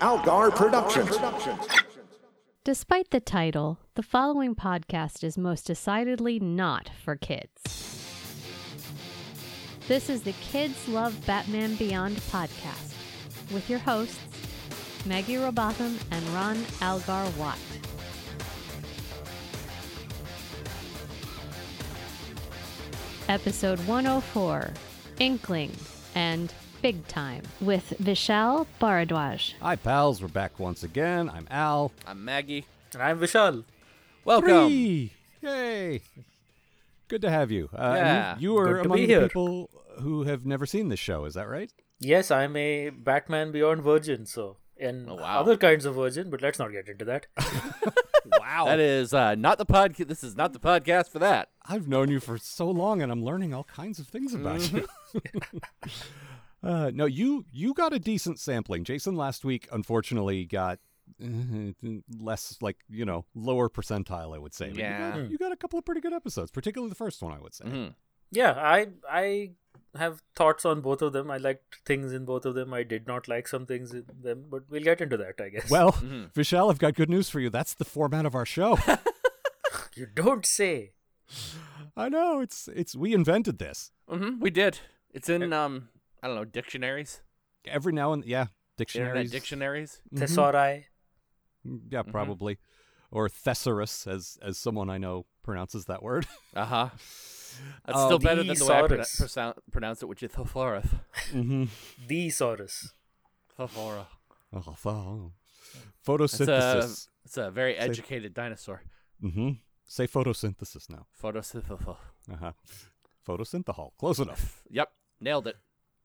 Algar Productions. Despite the title, the following podcast is most decidedly not for kids. This is the Kids Love Batman Beyond podcast with your hosts, Maggie Robotham and Ron Algar Watt. Episode 104 Inkling and Big Time with Vishal Bharadwaj. Hi, pals. We're back once again. I'm Al. I'm Maggie. And I'm Vishal. Welcome. Three. Yay. Good to have you. Uh, Yeah, You, you are good among the here. people who have never seen this show. Is that right? Yes, I'm a Batman Beyond virgin, so and Oh, wow. other kinds of virgin, but let's not get into that. Wow. That is uh, not the podcast. This is not the podcast for that. I've known you for so long, and I'm learning all kinds of things about Mm-hmm. you. uh, no, you you got a decent sampling. Jason last week, unfortunately, got less like you know lower percentile. I would say. But you Yeah. got- you got, a couple of pretty good episodes, particularly the first one. I would say. Mhm. yeah, I I have thoughts on both of them. I liked things in both of them. I did not like some things in them, but we'll get into that, I guess. Well, Mhm. Vishal, I've got good news for you. That's the format of our show. you don't say. I know it's it's we invented this. Mhm, We did. It's in um I don't know dictionaries, Every now and yeah, internet dictionaries. dictionaries. Mhm. Thesauri. Yeah, probably. Or thesaurus, as as someone I know pronounces that word. Uh huh. That's Oh, still better than the way I pronoun- thesaurus. pronounce, pronounce it, which is Thothoreth. mm-hmm. The Saurus. Thothora. Oh, tho- It's photosynthesis. a it's a very educated dinosaur. Mm-hmm. Say photosynthesis now. Photosynthesis. Uh-huh. Photosynthehol. Close enough. Yep, nailed it.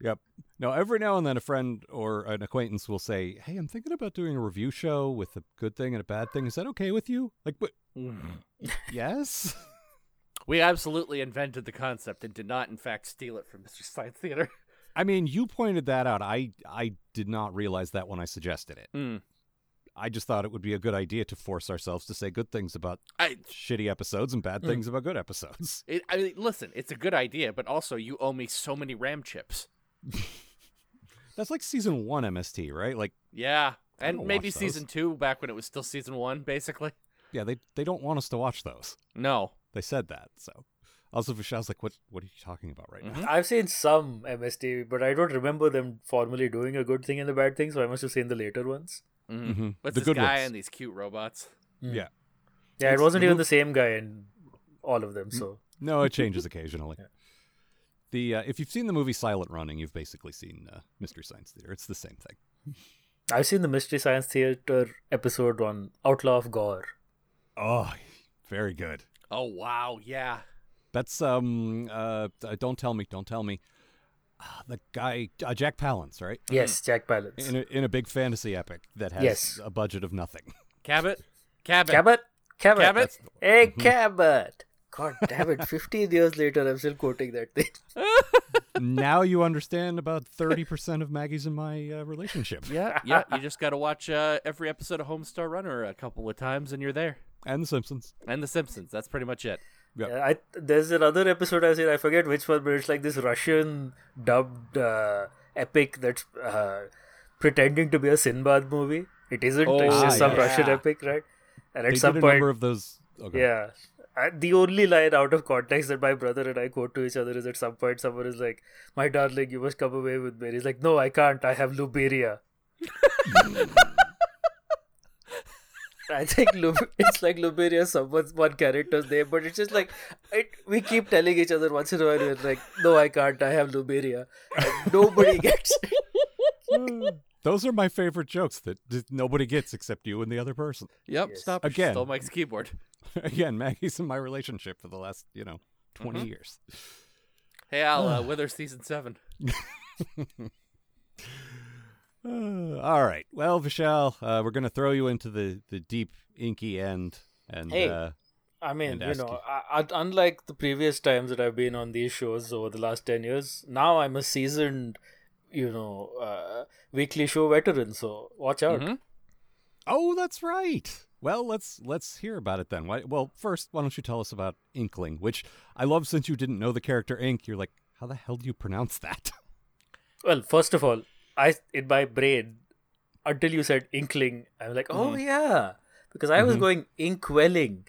Yep. Now, every now and then, a friend or an acquaintance will say, "Hey, I'm thinking about doing a review show with a good thing and a bad thing. Is that okay with you?" Like, but yes. We absolutely invented the concept and did not, in fact, steal it from Mystery Science Theater. I mean, you pointed that out. I I did not realize that when I suggested it. Mm. I just thought it would be a good idea to force ourselves to say good things about I, shitty episodes and bad things about good episodes. it, I mean, listen, it's a good idea, but also you owe me so many RAM chips. That's like season one MST, right? Like, Yeah, and maybe season two, back when it was still season one, basically. yeah, they they don't want us to watch those. No, They said that. So, also Vishal's like, what what are you talking about right Mm-hmm. now? I've seen some MST, but I don't remember them formally doing a good thing and a bad thing, so I must have seen the later ones. Mhm. Mhm. what's The this good guy ones. and these cute robots? Yeah. Yeah, It's it wasn't the even mov- the same guy in all of them, so. No, it changes occasionally. The uh, if you've seen the movie Silent Running, you've basically seen uh, Mystery Science Theater. It's the same thing. I've seen the Mystery Science Theater episode on Outlaw of Gor. Oh, very good. Oh wow, yeah. That's um uh uh, don't tell me, don't tell me. Ah, the guy uh, Jack Palance, right? Yes, Jack Palance. In a, in a big fantasy epic that has Yes. a budget of nothing. Cabot, Cabot, Cabot? Cabot. Cabot? Hey, Mm-hmm. Cabot. God damn it. 15 years later, I'm still quoting that thing. now you understand about 30% of Maggie's and my uh, relationship. Yeah, yeah. You just got to watch uh, every episode of Homestar Runner a couple of times, and you're there. And The Simpsons. And The Simpsons. That's pretty much it. Yep. Yeah, I, there's another episode I've seen, I forget which one, but it's like this Russian dubbed uh, epic that's uh, pretending to be a Sinbad movie. It isn't, Oh, it's just ah, some yeah. Russian epic, right? And at They some did a point, number of those. Okay. Yeah. I, the only line out of context that my brother and I quote to each other is at some point someone is like, My darling, you must come away with me. He's like, No, I can't. I have Luberia. I think Lub- it's like Luberia, someone's one character's name, but it's just like it, we keep telling each other once in a while, we're like, No, I can't. I have Luberia. And nobody gets it. Those are my favorite jokes that nobody gets except you and the other person. Yep. Yes. Stop. Again. Stole Mike's keyboard. Again, Maggie's in my relationship for the last, you know, 20 Mm-hmm. years. Hey Al, uh, Wither season seven. Uh, all right. Well, Vishal, uh, we're going to throw you into the, the deep, inky end. And Hey. uh, I mean, And you know, you. I, I, unlike the previous times that I've been on these shows over the last 10 years, now I'm a seasoned, you know, uh, weekly show veteran, so watch out. Mhm. oh, that's right. Well, let's let's hear about it then. Why, well, first, why don't you tell us about Inkling, which I love since you didn't know the character Ink. You're like, how the hell do you pronounce that? Well, first of all, I in my brain, until you said inkling, I'm like, oh mm-hmm. yeah, because I was mm-hmm. going inkwelling,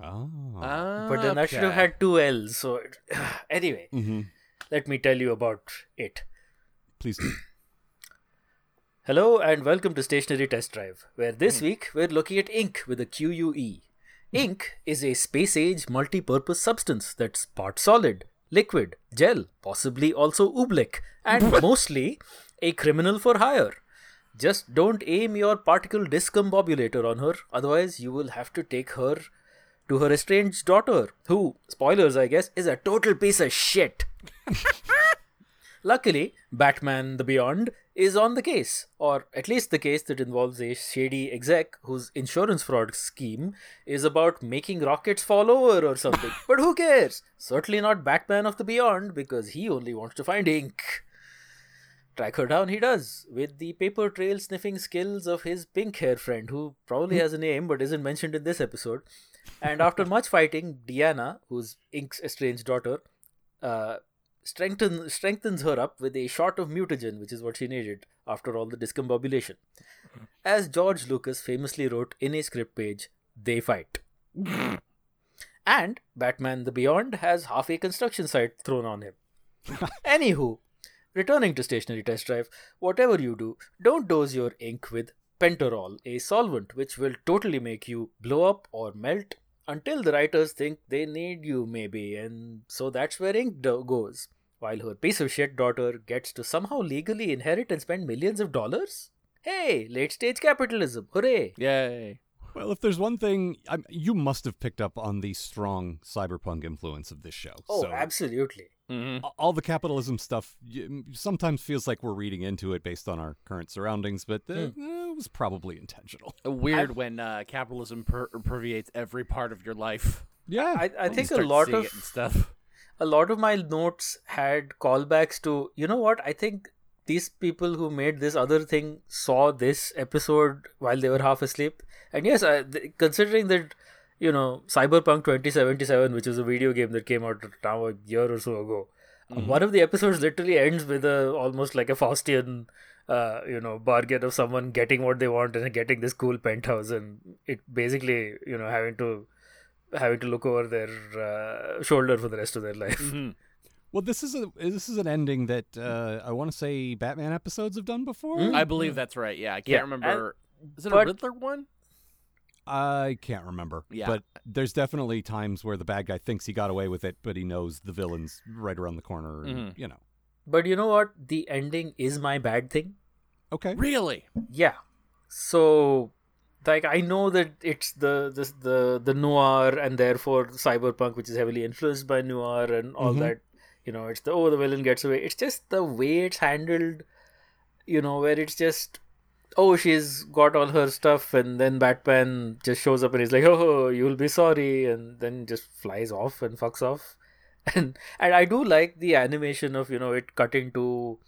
Oh. Ah, but then I should have had two L's. So anyway, hmm let me tell you about it. Please do. Hello and welcome to Stationary Test Drive, where this hmm. week we're looking at ink with a QUE. Ink is a space age multi purpose substance that's part solid, liquid, gel, possibly also oobleck, and mostly a criminal for hire. Just don't aim your particle discombobulator on her, otherwise, you will have to take her to her estranged daughter, who, spoilers I guess, is a total piece of shit. Luckily, Batman the Beyond is on the case, or at least the case that involves a shady exec whose insurance fraud scheme is about making rockets fall over or something. but who cares? Certainly not Batman of the Beyond because he only wants to find ink. Track her down he does, with the paper trail sniffing skills of his pink hair friend, who probably has a name but isn't mentioned in this episode. And after much fighting, Diana, who's Ink's estranged daughter, uh, strengthen, strengthens her up with a shot of mutagen, which is what she needed after all the discombobulation. As George Lucas famously wrote in a script page, they fight. and Batman the Beyond has half a construction site thrown on him. Anywho, returning to stationary test drive, whatever you do, don't dose your ink with pentarol, a solvent which will totally make you blow up or melt until the writers think they need you, maybe, and so that's where ink goes. While her piece of shit daughter gets to somehow legally inherit and spend millions of dollars? Hey, late stage capitalism, hooray! Yay. Well, if there's one thing, i you must have picked up on the strong cyberpunk influence of this show. Oh, so absolutely. Mm-hmm. all the capitalism stuff sometimes feels like we're reading into it based on our current surroundings, but uh, Hmm. It was probably intentional. Weird when uh, capitalism per- permeates every part of your life. Yeah, I, I think a lot of stuff. a lot of my notes had callbacks to you know what i think these people who made this other thing saw this episode while they were half asleep and yes I, th- considering that you know cyberpunk 2077 which is a video game that came out now a year or so ago uh, one of the episodes literally ends with a almost like a faustian uh, you know bargain of someone getting what they want and getting this cool penthouse and it basically you know having to having to look over their uh, shoulder for the rest of their life. Mhm. well, this is a this is an ending that uh, I want to say Batman episodes have done before. Mm. I believe that's right. Yeah, I can't Yeah, remember. Is it a but- Riddler one? I can't remember. Yeah. but there's definitely times where the bad guy thinks he got away with it, but he knows the villain's right around the corner. And, Mhm. You know, But you know what? The ending is my bad thing. okay. Really? Yeah. So, like, I know that it's the the the, the noir and therefore cyberpunk, which is heavily influenced by noir and all Mhm. that. You know, it's the oh the villain gets away. It's just the way it's handled. You know, where it's just oh she's got all her stuff and then Batman just shows up and he's like oh you'll be sorry and then just flies off and fucks off. And and I do like the animation of you know it cutting to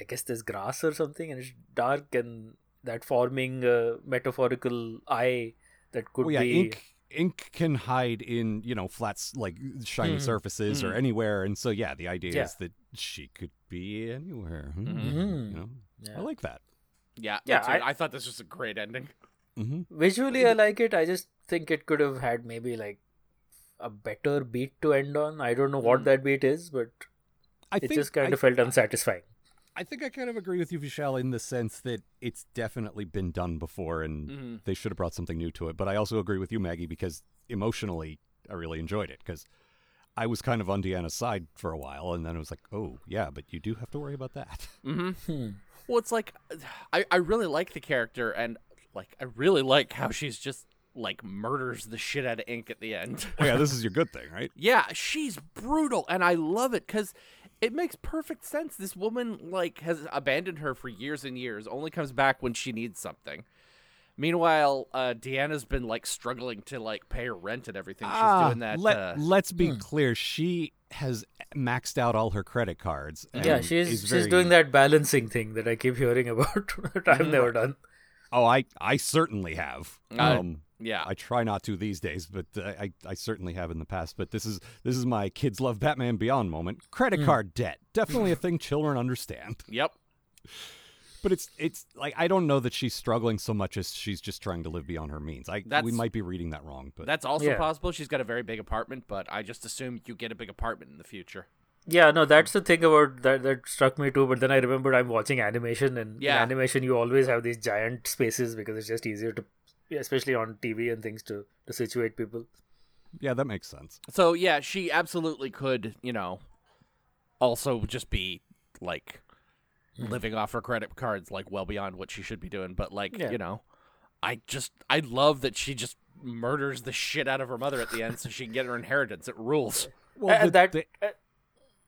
I guess there's grass or something, and it's dark, and that forming a metaphorical eye that could Well, yeah, be. ink ink can hide in you know flats like shiny Mhm. surfaces or Mhm. anywhere, and so yeah, the idea Yeah. is that she could be anywhere. Hmm. Mhm. You know, Yeah. I like that. Yeah. Yeah. I- I, thought this was a great ending. hmm Visually, I like it. I just think it could have had maybe like a better beat to end on. I don't know what Mm. that beat is, but I it think just kind I, of felt unsatisfying. I think I kind of agree with you, Vishal, in the sense that it's definitely been done before, and hmm they should have brought something new to it. But I also agree with you, Maggie, because emotionally, I really enjoyed it because I was kind of on Deanna's side for a while, and then it was like, oh yeah, but you do have to worry about that. hmm Hmm. Well, it's like I, I really like the character, and like I really like how she's just like murders the shit out of Ink at the end. oh yeah, this is your good thing, right? yeah, she's brutal, and I love it because it makes perfect sense. This woman like has abandoned her for years and years, only comes back when she needs something. Meanwhile, uh, Deanna's been like struggling to like pay her rent and everything. She's Ah, doing that. Let, uh, let's be Hmm. clear. She has maxed out all her credit cards. Yeah, she's is she's very- doing that balancing thing that I keep hearing about. that I've Mhm. never done. Oh, I I certainly have. Uh, um, yeah, I try not to these days, but uh, I I certainly have in the past. But this is this is my kids love Batman Beyond moment. Credit Hmm. card debt, definitely a thing children understand. yep. But it's it's like I don't know that she's struggling so much as she's just trying to live beyond her means. I we might be reading that wrong, but That's also Yeah. possible. She's got a very big apartment, but I just assume you get a big apartment in the future. Yeah, no, that's the thing about that that struck me too. But then I remembered I'm watching animation, and Yeah. in animation you always have these giant spaces because it's just easier to, especially on TV and things, to to situate people. yeah, that makes sense. So yeah, she absolutely could, you know, also just be like living off her credit cards, like well beyond what she should be doing. But like, Yeah. you know, I just I love that she just murders the shit out of her mother at the end so she can get her inheritance. It rules. Well, Uh, the- that the- uh,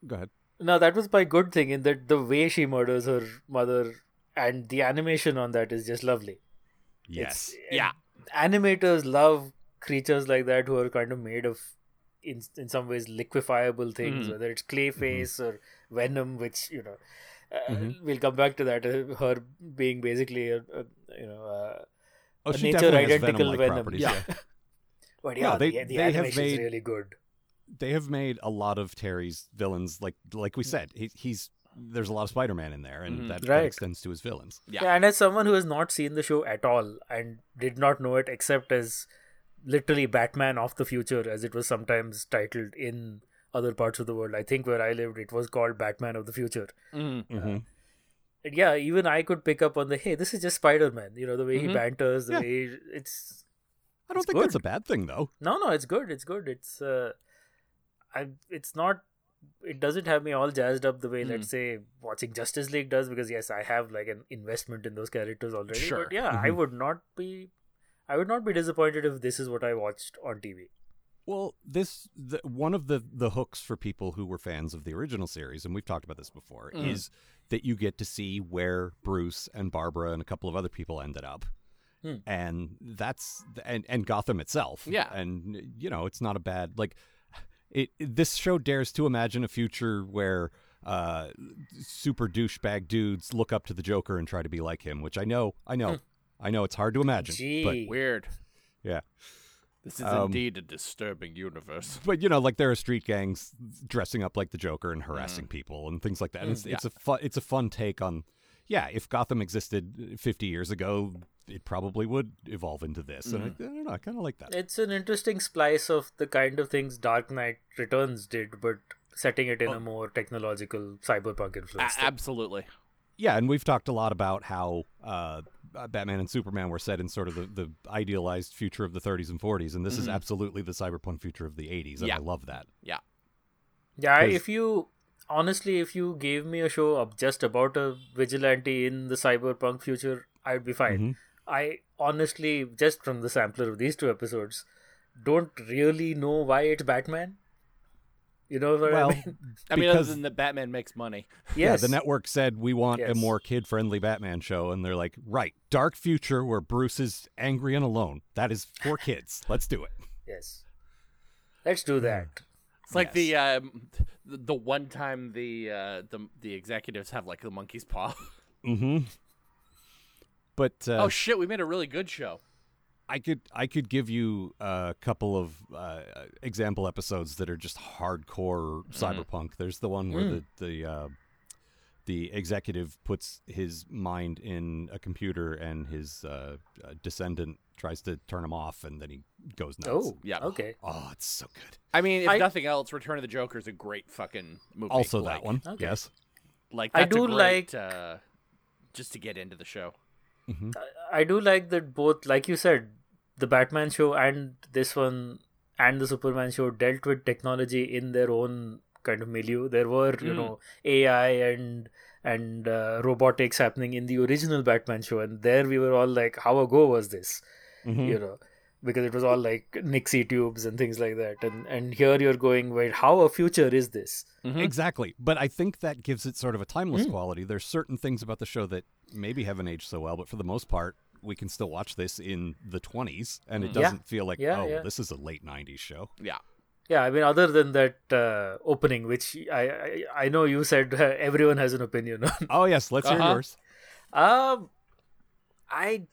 go ahead. no, that was my good thing in that the way she murders her mother and the animation on that is just lovely. Yes. It's- Yeah. animators love creatures like that who are kind of made of in in some ways liquefiable things Mhm. whether it's clayface or venom which you know uh, Mhm. we'll come back to that uh, her being basically a, a you know uh, Oh, a nature identical venom-like venom properties, yeah but yeah No, they- the, the they have made- really good they have made a lot of Terry's villains like like we said. He, he's there's a lot of Spider-Man in there, and Mhm. that, that extends to his villains. Yeah. yeah and as someone who has not seen the show at all and did not know it except as literally batman of the future as it was sometimes titled in other parts of the world i think where i lived it was called batman of the future Mhm. Mm-hmm. And yeah even i could pick up on the hey this is just spider-man you know the way Mhm. he banters the Yeah. way he- it's I don't It's think that's a bad thing though. no no it's good it's good it's uh i it's not it doesn't have me all jazzed up the way Mm. let's say watching justice league does because yes i have like an investment in those characters already Sure. but yeah i Mhm. would not be i would not be disappointed if this is what i watched on tv Well, this the, one of the the hooks for people who were fans of the original series, and we've talked about this before, Mhm. is that you get to see where Bruce and Barbara and a couple of other people ended up. Hmm. And that's and and Gotham itself. Yeah. And you know, it's not a bad like it, it- this show dares to imagine a future where uh super douchebag dudes look up to the Joker and try to be like him, which I know I know I know it's hard to imagine. Gee. Weird. Yeah. This is Um, indeed a disturbing universe. but you know, like there are street gangs dressing up like the Joker and harassing people and things like that. And it's, Mm, it's a fun, it's a fun take on, yeah. If Gotham existed 50 years ago, it probably would evolve into this. And I, Mm-hmm. I don't know, I kind of like that. it's an interesting splice of the kind of things dark knight returns did but setting it in Oh. a more technological cyberpunk influence thing. absolutely. Yeah, and we've talked a lot about how uh, Batman and Superman were set in sort of the, the idealized future of the 30s and 40s, and this is Mhm. absolutely the cyberpunk future of the 80s, and Yeah. I love that. Yeah. Yeah, if you honestly, if you gave me a show up just about a vigilante in the cyberpunk future, I'd be fine. Mhm. I honestly, just from the sampler of these two episodes, don't really know why it's Batman. You know what Well, I mean? I mean, other Because- than that Batman makes money. Yeah, the network said we want a more kid-friendly Batman show, and they're like, right, dark future where Bruce is angry and alone. That is for kids. Let's do it. Yes. Let's do that. It's like the um, the, the one time the uh, the the executives have like the monkey's paw. Mm-hmm. But uh, oh shit, we made a really good show. I could I could give you a couple of uh, example episodes that are just hardcore cyberpunk. There's the one where Mm. the the uh, the executive puts his mind in a computer and his uh, uh, descendant tries to turn him off, and then he goes nuts. Oh, Yeah. Okay. Oh, it's so good. I mean, if I- nothing else, Return of the Joker is a great fucking movie. Also, like, that one. Okay. Yes. Like I that's a do great, like- uh, just to get into the show. Hmm I do like that both, like you said, the Batman show and this one and the Superman show dealt with technology in their own kind of milieu. There were, you Mm. know, AI and and uh, robotics happening in the original Batman show, and there we were all like, "How ago was this?" Mhm. You know, because it was all like Nixie tubes and things like that. And and here you're going, "Wait, how a future is this?" Mm-hmm. Exactly. But I think that gives it sort of a timeless Mm. quality. There's certain things about the show that maybe haven't aged so well, but for the most part, we can still watch this in the 20s and it Mm. Doesn't feel like, Yeah, oh, yeah. this is a late 90s show. Yeah. Yeah, I mean, other than that uh, opening, which I, I I know you said uh, everyone has an opinion on. Oh, yes. Let's hear Uh-huh. yours. Um, I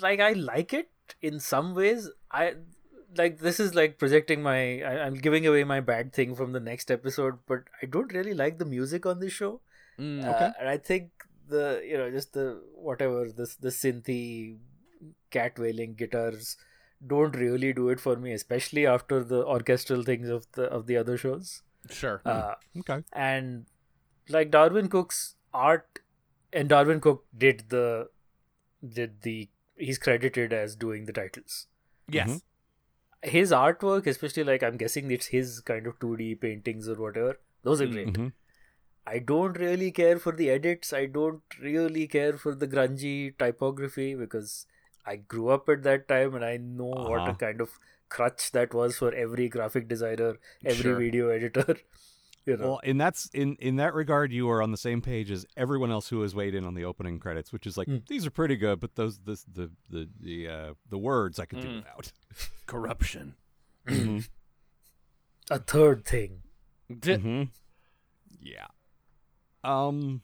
like I like it in some ways. I like this is like projecting my. I, I'm giving away my bad thing from the next episode, but I don't really like the music on this show. Mm, Uh, and I think the you know just the whatever this the synthy cat wailing guitars don't really do it for me, especially after the orchestral things of the of the other shows. Sure. Uh, Okay. and like Darwyn Cooke's art, and Darwyn Cooke did the did the he's credited as doing the titles. yes. mhm. His artwork, especially like I'm guessing it's his kind of 2D paintings or whatever. Those are great. Mhm. I don't really care for the edits. I don't really care for the grungy typography because I grew up at that time and I know what a Uh-huh. kind of crutch that was for every graphic designer, every Sure. video editor. You know, Well, in that's in in that regard, you are on the same page as everyone else who has weighed in on the opening credits, which is like Mm. these are pretty good, but those this the the the uh, the words I could do Mm. without. Corruption. a third thing. D- hmm Yeah. Um,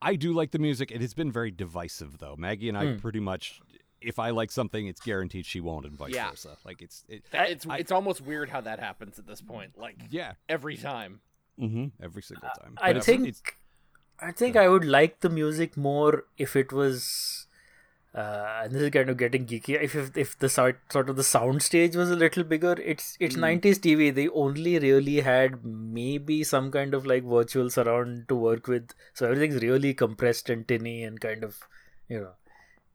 I do like the music. It has been very divisive, though. Maggie and I Hmm. pretty much, if I like something, it's guaranteed she won't, and vice Yeah. versa. Like it's it, That- it's I- it's almost weird how that happens at this point. Like yeah. every time. Mm-hmm. Every single time. I But it's- think I think I would like the music more if it was uh, and this is kind of getting geeky. If if, if the sort sort of the sound stage was a little bigger, it's it's nineties TV. They only really had maybe some kind of like virtual surround to work with, so everything's really compressed and tinny and kind of you know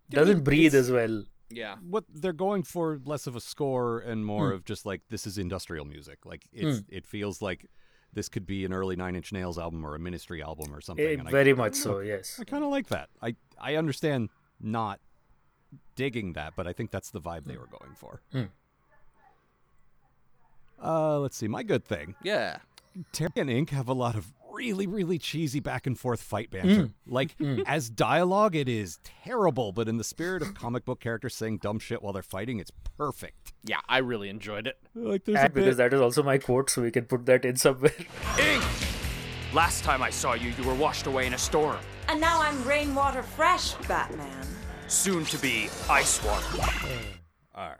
doesn't breathe as well. Yeah. what they're going for less of a score and more Hmm. of just like this is industrial music. Like it's it feels like this could be an early Nine Inch Nails album or a Ministry album or something. And very I much don't so. Yes. I kind of like that. I I understand not digging that, but I think that's the vibe they were going for. Hmm. Uh, let's see. My good thing. Yeah. Terry and Ink have a lot of really, really cheesy back and forth fight banter. Like as dialogue, it is terrible, but in the spirit of comic book characters saying dumb shit while they're fighting, it's perfect. Yeah, I really enjoyed it. Like there's a And because that is also my quote, so we can put that in somewhere. Ink! Last time I saw you, you were washed away in a storm. And now I'm rainwater fresh, Batman. Soon to be ice water. All right.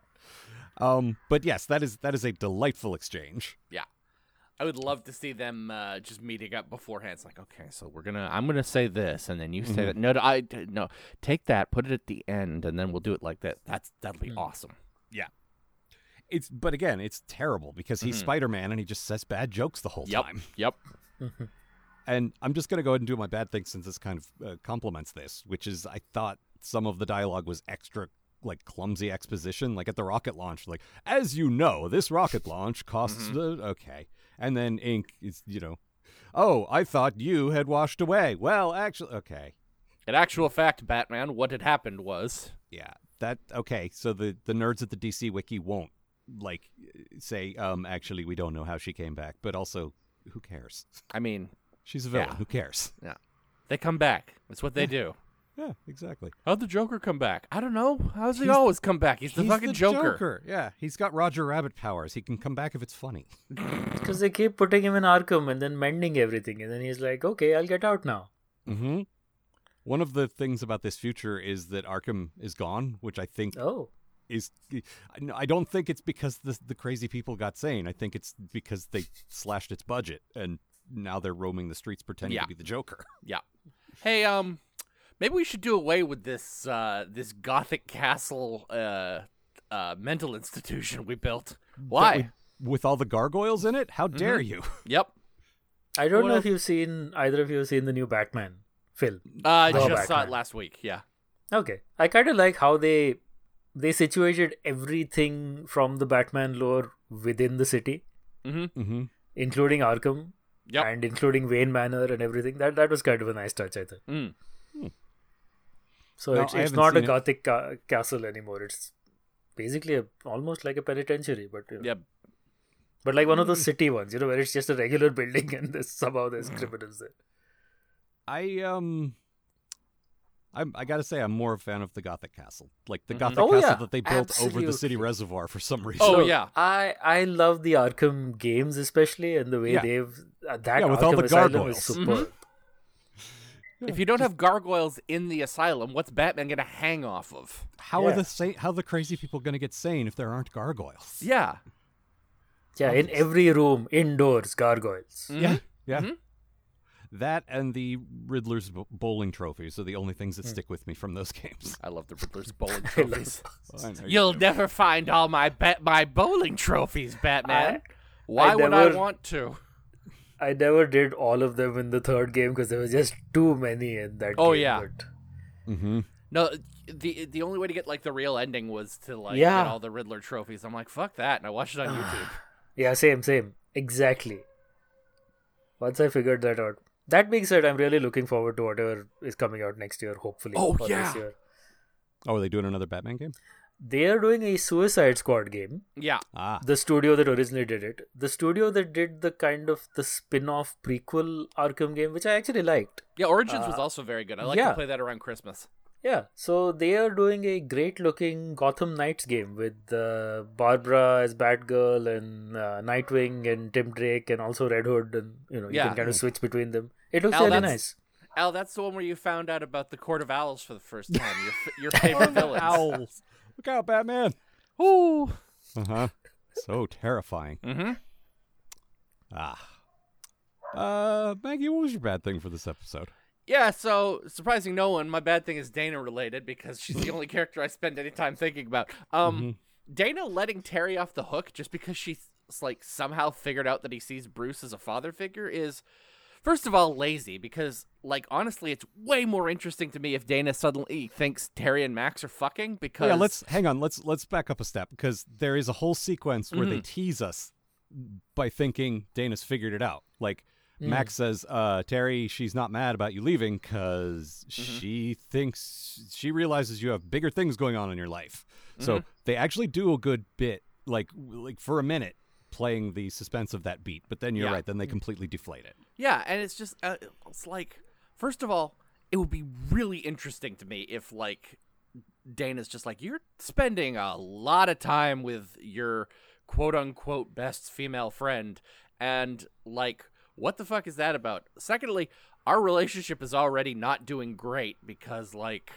Um, but yes, that is that is a delightful exchange. Yeah. I would love to see them uh, just meeting up beforehand. It's like, okay, so we're gonna, I'm gonna say this, and then you say that. No, no, I no, take that, put it at the end, and then we'll do it like that. That's that'll be awesome. Yeah. It's but again, it's terrible because he's Spider Man and he just says bad jokes the whole Yep. time. Yep. Yep. And I'm just going to go ahead and do my bad thing since this kind of uh, complements this, which is I thought some of the dialogue was extra like clumsy exposition like at the rocket launch like as you know this rocket launch costs uh, okay and then ink is you know oh i thought you had washed away well actually okay In actual fact, Batman, what had happened was, yeah that okay so the the nerds at the dc wiki won't like say um actually we don't know how she came back but also who cares I mean, she's a villain Yeah. who cares Yeah. they come back. That's what they do. Yeah exactly How'd the Joker come back? I don't know. How's he always come back? He's the fucking Joker. Yeah, he's got Roger Rabbit powers. He can come back if it's funny. Because they keep putting him in Arkham and then mending everything, and then he's like, "Okay, I'll get out now." Mm-hmm. One of the things about this future is that Arkham is gone, which I think Oh, is. I don't think it's because the the crazy people got sane. I think it's because they slashed its budget and now they're roaming the streets pretending Yeah. to be the Joker. Yeah. Hey, um, maybe we should do away with this uh this Gothic castle uh uh mental institution we built. Why? With all the gargoyles in it? How dare you? Yep. I don't know if you've seen either of you have seen the new Batman film. Uh, I just saw it last week. Yeah. Okay, I kind of like how they they situated everything from the Batman lore within the city, Mm-hmm. Mm-hmm. including Arkham Yep. and including Wayne Manor and everything. That that was kind of a nice touch, I think. Mm. So No, it's, it's haven't a gothic ca- castle anymore. It's basically a, almost like a penitentiary, but you know. Yep. but like one of Hmm. those city ones, you know, where it's just a regular building and there's somehow there's criminals there. I um. I'm, I gotta say, I'm more a fan of the Gothic Castle, like the Gothic Oh, castle yeah, that they built over the city reservoir for some reason. Oh, So, yeah. I I love the Arkham games especially and the way Yeah. they've uh, that Yeah, with Arkham all the Asylum gargoyles. is superb. If you don't have gargoyles in the asylum, what's Batman gonna hang off of? How are the sa- how the crazy people going to get sane if there aren't gargoyles? Yeah. Yeah, in every room, indoors, gargoyles. Mm-hmm. Yeah, yeah. Mm-hmm. That and the Riddler's bowling trophies are the only things that hmm. stick with me from those games. I love the Riddler's bowling trophies. I know you You'll do. never find all my ba- my bowling trophies, Batman. Why I would I want to? I never did all of them in the third game because there was just too many in that Oh, game. yeah. but- Mhm. No, the the only way to get like the real ending was to like Yeah. get all the Riddler trophies. I'm like, fuck that, and I watched it on YouTube. Yeah, same, same. Exactly. Once I figured that out. That being said, I'm really looking forward to whatever is coming out next year, hopefully. Oh, yeah. This year. Oh, are they doing another Batman game? They are doing a Suicide Squad game. Yeah, Ah, The studio that originally did it. The studio that did the kind of the spin-off prequel Arkham game, which I actually liked. yeah. Origins was also very good. I like to Uh, play that around Christmas. Yeah, so they are doing a great looking Gotham Knights game with uh, Barbara as Batgirl and uh, Nightwing and Tim Drake and also Red Hood and you know you Yeah. can kind of switch between them. It looks Al, really nice. Al, that's the one where you found out about the Court of Owls for the first time. Your your favorite villains. owls! Look out, Batman! Ooh. Uh huh. So terrifying. Mm-hmm. Ah. Uh, Maggie, what was your bad thing for this episode? Yeah, so surprising no one, my bad thing is Dana related because she's the only character I spend any time thinking about. Um Dana letting Terry off the hook just because she's like somehow figured out that he sees Bruce as a father figure is first of all lazy because like honestly it's way more interesting to me if Dana suddenly thinks Terry and Max are fucking because Yeah, let's hang on. Let's let's back up a step because there is a whole sequence where they mm-hmm. tease us by thinking Dana's figured it out. Like mm. Max says, uh, "Terry, she's not mad about you leaving because mm-hmm. she thinks she realizes you have bigger things going on in your life." So mm-hmm. they actually do a good bit, like like for a minute, playing the suspense of that beat. But then you're Yeah. right; then they completely deflate it. Yeah, and it's just uh, it's like first of all, it would be really interesting to me if like Dana's just like you're spending a lot of time with your quote unquote best female friend and like what the fuck is that about? Secondly, our relationship is already not doing great because like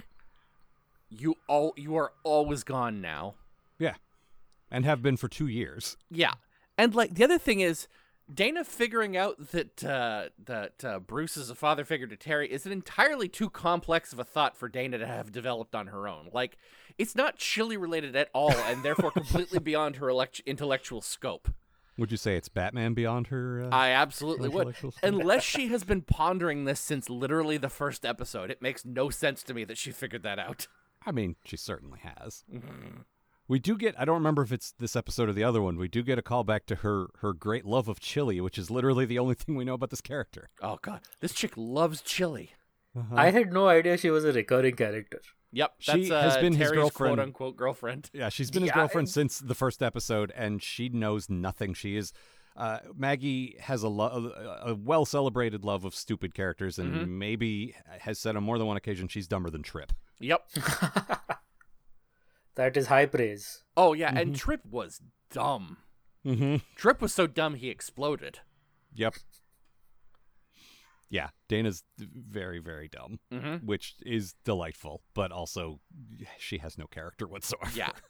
you all you are always gone now. Yeah, and have been for two years. Yeah, and like the other thing is, Dana figuring out that uh, that uh, Bruce is a father figure to Terry is an entirely too complex of a thought for Dana to have developed on her own. Like, it's not chili related at all, and therefore completely beyond her elect- intellectual scope. Would you say it's Batman beyond her? Uh... I absolutely would, unless she has been pondering this since literally the first episode. It makes no sense to me that she figured that out. I mean, she certainly has. We do get I don't remember if it's this episode or the other one. We do get a callback to her her great love of chili, which is literally the only thing we know about this character. Oh god, this chick loves chili. I had no idea she was a recurring character. Yep, She that's, has uh, been his girlfriend. quote unquote girlfriend. Yeah, she's been his girlfriend and- since the first episode, and she knows nothing. She is uh, Maggie has a, lo- a well celebrated love of stupid characters, and maybe has said on more than one occasion she's dumber than Trip. Yep. That is high praise. Oh yeah, and Trip was dumb. Mm-hmm. Trip was so dumb he exploded. Yep. Yeah, Dana's very very dumb, Mm-hmm. which is delightful, but also she has no character whatsoever. Yeah.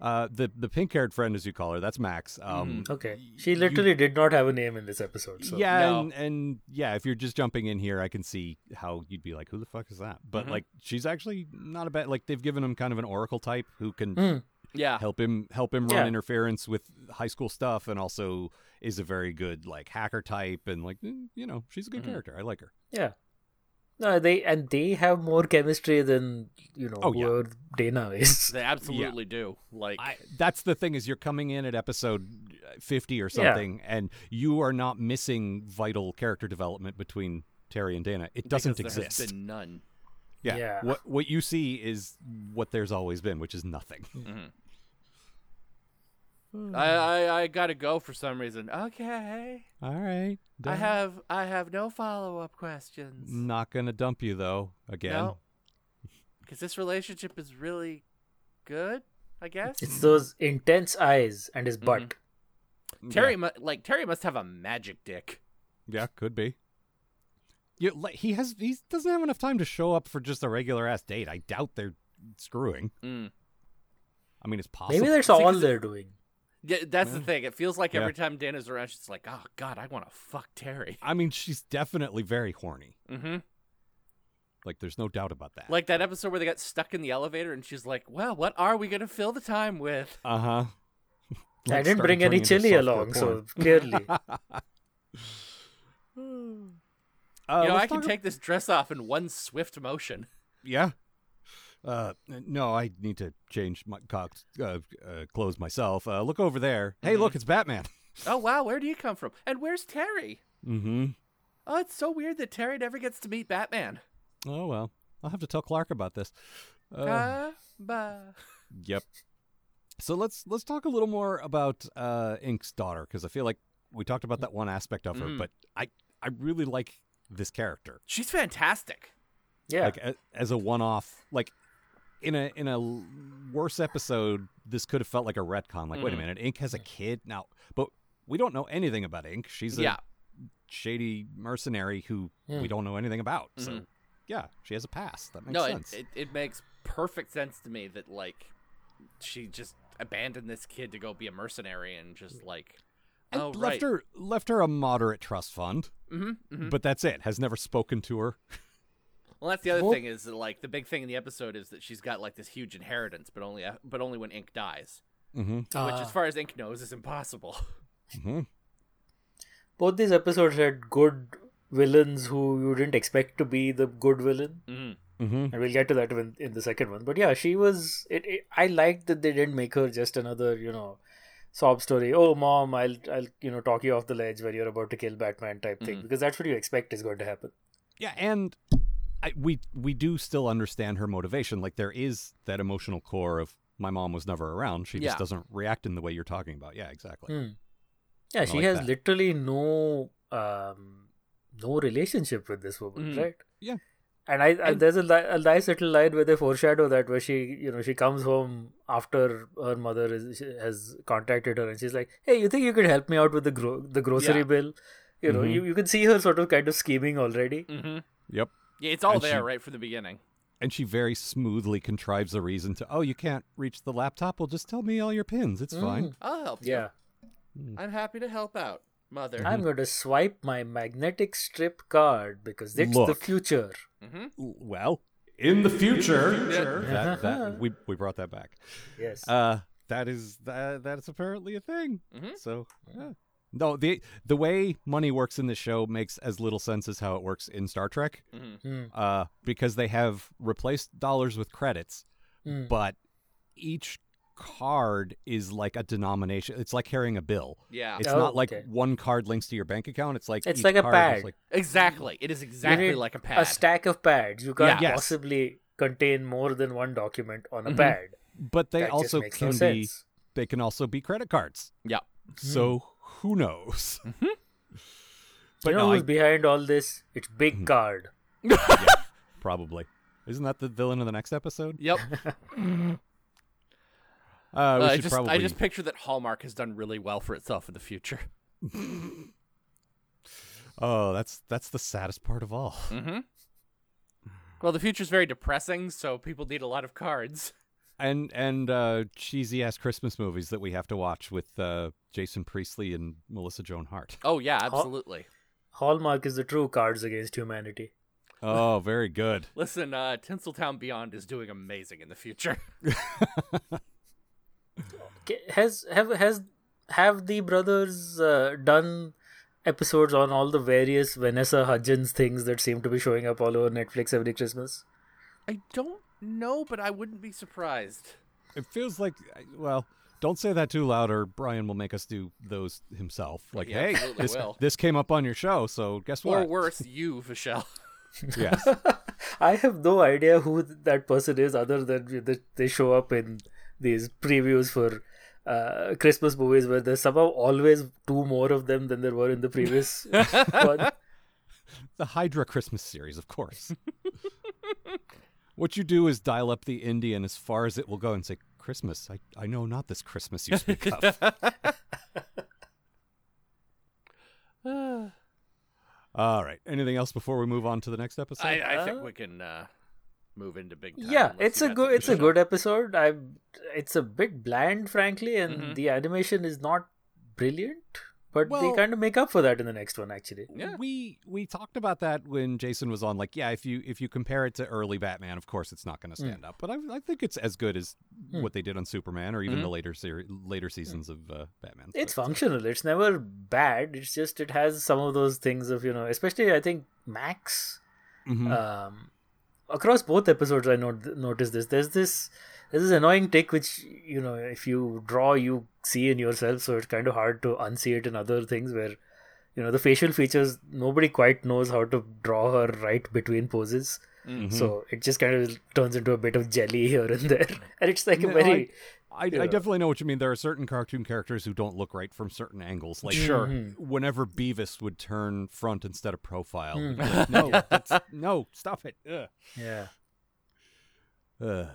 Uh, the the pink haired friend, as you call her, that's Max. Um, Okay. She literally did not have a name in this episode. So. yeah, No. and, and yeah, if you're just jumping in here, I can see how you'd be like, "Who the fuck is that?" But Mhm. like, she's actually not a bad. Like, they've given him kind of an oracle type who can Mm. Yeah. help him help him run Yeah. interference with high school stuff, and also is a very good like hacker type, and like mm, you know, she's a good Mhm. character. I like her. Yeah. No, they and they have more chemistry than you know Oh, yeah. whoever Dana is. They absolutely do. Like I, that's the thing is you're coming in at episode 50 or Yeah. something and you are not missing vital character development between Terry and Dana. It doesn't because there exist. Has been none. Yeah. Yeah. What what you see is what there's always been, which is nothing. Mm-hmm. I, I I gotta go for some reason. Okay. All right. I have I have no follow up questions. not going to dump you though again. No. Because this relationship is really good. I guess. It's those intense eyes and his butt. Terry, Yeah, mu- like Terry, must have a magic dick. yeah could be. You, like, he has he doesn't have enough time to show up for just a regular ass date. I doubt they're screwing. Mm. I mean, it's possible. Maybe that's all they're doing. Yeah, that's the thing. It feels like Yeah. every time Dana's around, she's like, "Oh God, I want to fuck Terry." I mean, she's definitely very horny. Mm-hmm. Like, there's no doubt about that. Like that episode where they got stuck in the elevator, and she's like, "Well, what are we gonna fill the time with?" uh huh. I didn't bring any chili along, so clearly. Uh, you know, I can talk take this dress off in one swift motion. Yeah. Uh, no, I need to change my cock, uh, uh, clothes myself. Uh, look over there. Hey, Mm-hmm. look, it's Batman. Oh wow, where do you come from? And where's Terry? Mm-hmm. Oh, it's so weird that Terry never gets to meet Batman. Oh well, I'll have to tell Clark about this. Uh, Ah, bah. yep. So let's let's talk a little more about uh, Ink's daughter because I feel like we talked about that one aspect of her, Mhm. but I I really like this character. She's fantastic. Yeah. Like a, as a one-off, like in a in a worse episode, this could have felt like a retcon. Like, wait a Mhm. minute, Ink has a kid now, but we don't know anything about Ink. She's a Yeah. shady mercenary who we don't know anything about. So Mhm. yeah, she has a past. That makes no, it, sense. it it makes perfect sense to me that like she just abandoned this kid to go be a mercenary and just like And oh left right. her left her a moderate trust fund, Mm-hmm, but that's it. Has never spoken to her. Well, that's the other Well- thing is that, like the big thing in the episode is that she's got like this huge inheritance, but only but only when Ink dies, Mm-hmm. which Ah. as far as Ink knows is impossible. Mm-hmm. Both these episodes had good villains who you didn't expect to be the good villain. mm-hmm. Mm-hmm. And we'll get to that in, in the second one. But yeah, she was. It, it. I liked that they didn't make her just another, you know, sob story. Oh, mom, I'll, I'll, you know, talk you off the ledge when you're about to kill Batman type thing. Mhm. Because that's what you expect is going to happen. Yeah, and I, we we do still understand her motivation. Like there is that emotional core of my mom was never around. She Yeah. just doesn't react in the way you're talking about. Yeah, exactly. Hmm. Yeah, she like has that. literally no, um, no relationship with this woman, Mhm. right? Yeah. And I, I And- there's a, li- a nice little line where they foreshadow that where she you know she comes home after her mother is, has contacted her and she's like hey you think you could help me out with the gro- the grocery Yeah. bill you know Mhm. you, you can see her sort of kind of scheming already Mm-hmm. Yep. Yeah, it's all And there she- right from the beginning. And she very smoothly contrives a reason to, oh, you can't reach the laptop. Well, just tell me all your pins. It's fine. Mm. I'll help you. yeah I'm happy to help out, mother. i'm going to swipe my magnetic strip card because it's the future mm-hmm. Well, in the future, that, that we we brought that back. yes Uh, that is that that is apparently a thing. Mhm. So yeah. No, the the way money works in the show makes as little sense as how it works in Star Trek. Mm-hmm. Hmm. Uh, because they have replaced dollars with credits, Hmm. but each card is like a denomination. It's like carrying a bill. Yeah, It's Oh, not like okay. one card links to your bank account. It's like It's each like a card is pad. like- exactly. It is You exactly need like a pad. a stack of pads you can't Yeah. Yes. possibly contain more than one document on a Mhm. pad but they that also can no be sense. they can also be credit cards. yeah. So who knows? But you know no, who's I, behind all this? It's Big Card. probably isn't that the villain of the next episode? Yep. Uh, we Uh, I just probably. I just picture that Hallmark has done really well for itself in the future. Oh, that's that's the saddest part of all. Mm-hmm. Well, the future's very depressing, so people need a lot of cards. And and uh, cheesy ass Christmas movies that we have to watch with uh, Jason Priestley and Melissa Joan Hart. Oh yeah, absolutely. Hallmark is the true Cards Against Humanity. Oh, very good. Listen, uh, Tinseltown Beyond is doing amazing in the future. Has have has have the brothers uh, done episodes on all the various Vanessa Hudgens things that seem to be showing up all over Netflix every Christmas? I don't know, but I wouldn't be surprised. It feels like well, don't say that too loud, or Brian will make us do those himself. Like, He hey, this will. this came up on your show, so guess what? Or what? worse, you, Michelle. yes. I have no idea who that person is other than that they show up in these previews for uh, Christmas movies where there's somehow always two more of them than there were in the previous one. The Hydra Christmas series, of course. What you do is dial up the Indian as far as it will go and say, Christmas, I, I know not this Christmas you speak of. All right. Anything else before we move on to the next episode? I, I Uh, think we can uh, move into big time. yeah it's a good it's a good episode i it's a bit bland frankly and Mhm. the animation is not brilliant but they kind of make up for that in the next one actually Yeah. We we talked about that when Jason was on. Like, yeah, if you if you compare it to early Batman, of course it's not going to stand up. But I, I think it's as good as Hmm. what they did on Superman or even Mhm. the later seri- later seasons of uh, Batman. it's functional it's never bad it's just it has some of those things of you know especially i think max Mhm. um across both episodes i not- noticed this there's this there's this annoying tick which you know if you draw you see in yourself so it's kind of hard to unsee it in other things where you know the facial features nobody quite knows how to draw her right between poses Mhm. so it just kind of turns into a bit of jelly here and there and it's like a very I, Yeah. I definitely know what you mean. There are certain cartoon characters who don't look right from certain angles. Like, Sure. Mhm. whenever Beavis would turn front instead of profile, Mm. like, no, that's, no, stop it. Ugh. yeah Ugh.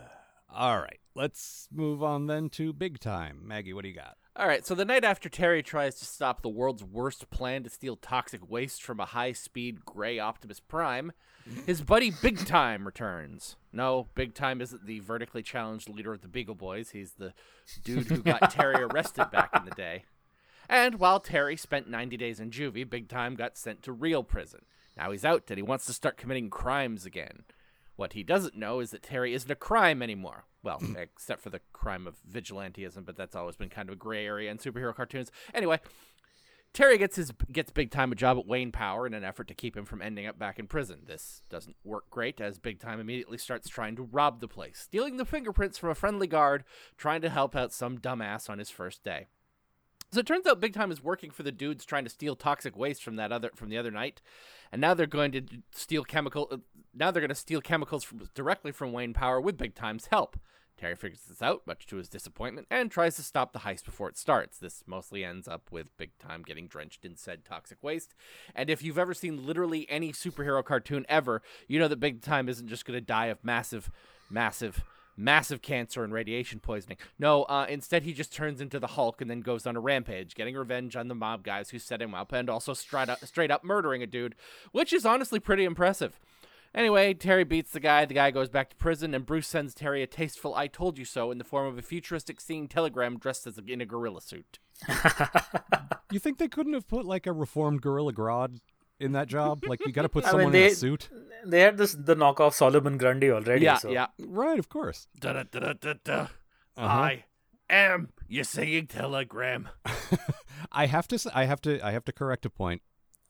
All right, let's move on then to big time. Maggie, what do you got? All right, so the night after Terry tries to stop the world's worst plan to steal toxic waste from a high speed gray Optimus Prime, his buddy Big Time returns. No, Big Time isn't the vertically challenged leader of the Beagle Boys. He's the dude who got Terry arrested back in the day. And while Terry spent 90 days in juvie, Big Time got sent to real prison. Now he's out and he wants to start committing crimes again. What he doesn't know is that Terry isn't a crime anymore. Well, except for the crime of vigilantism, but that's always been kind of a gray area in superhero cartoons. Anyway, Terry gets his gets big time a job at Wayne Power in an effort to keep him from ending up back in prison. This doesn't work great as Big Time immediately starts trying to rob the place, stealing the fingerprints from a friendly guard, trying to help out some dumbass on his first day. So it turns out Big Time is working for the dudes trying to steal toxic waste from that other from the other night, and now they're going to steal chemical. uh, Now they're going to steal chemicals from, directly from Wayne Power with Big Time's help. Terry figures this out, much to his disappointment, and tries to stop the heist before it starts. This mostly ends up with Big Time getting drenched in said toxic waste. And if you've ever seen literally any superhero cartoon ever, you know that Big Time isn't just going to die of massive, massive, massive cancer and radiation poisoning. No, uh, instead he just turns into the Hulk and then goes on a rampage, getting revenge on the mob guys who set him up, and also straight up, straight up murdering a dude, which is honestly pretty impressive. Anyway, Terry beats the guy. The guy goes back to prison, and Bruce sends Terry a tasteful "I told you so" in the form of a futuristic seeing telegram dressed as a, in a gorilla suit. You think they couldn't have put like a reformed Gorilla Grodd in that job? Like, you got to put I mean, someone in a suit, they had this the knockoff solomon grundy already yeah, so. yeah. right? Of course. Da-da-da-da-da. Uh-huh. I am your singing telegram. I have to. I have to. I have to correct a point.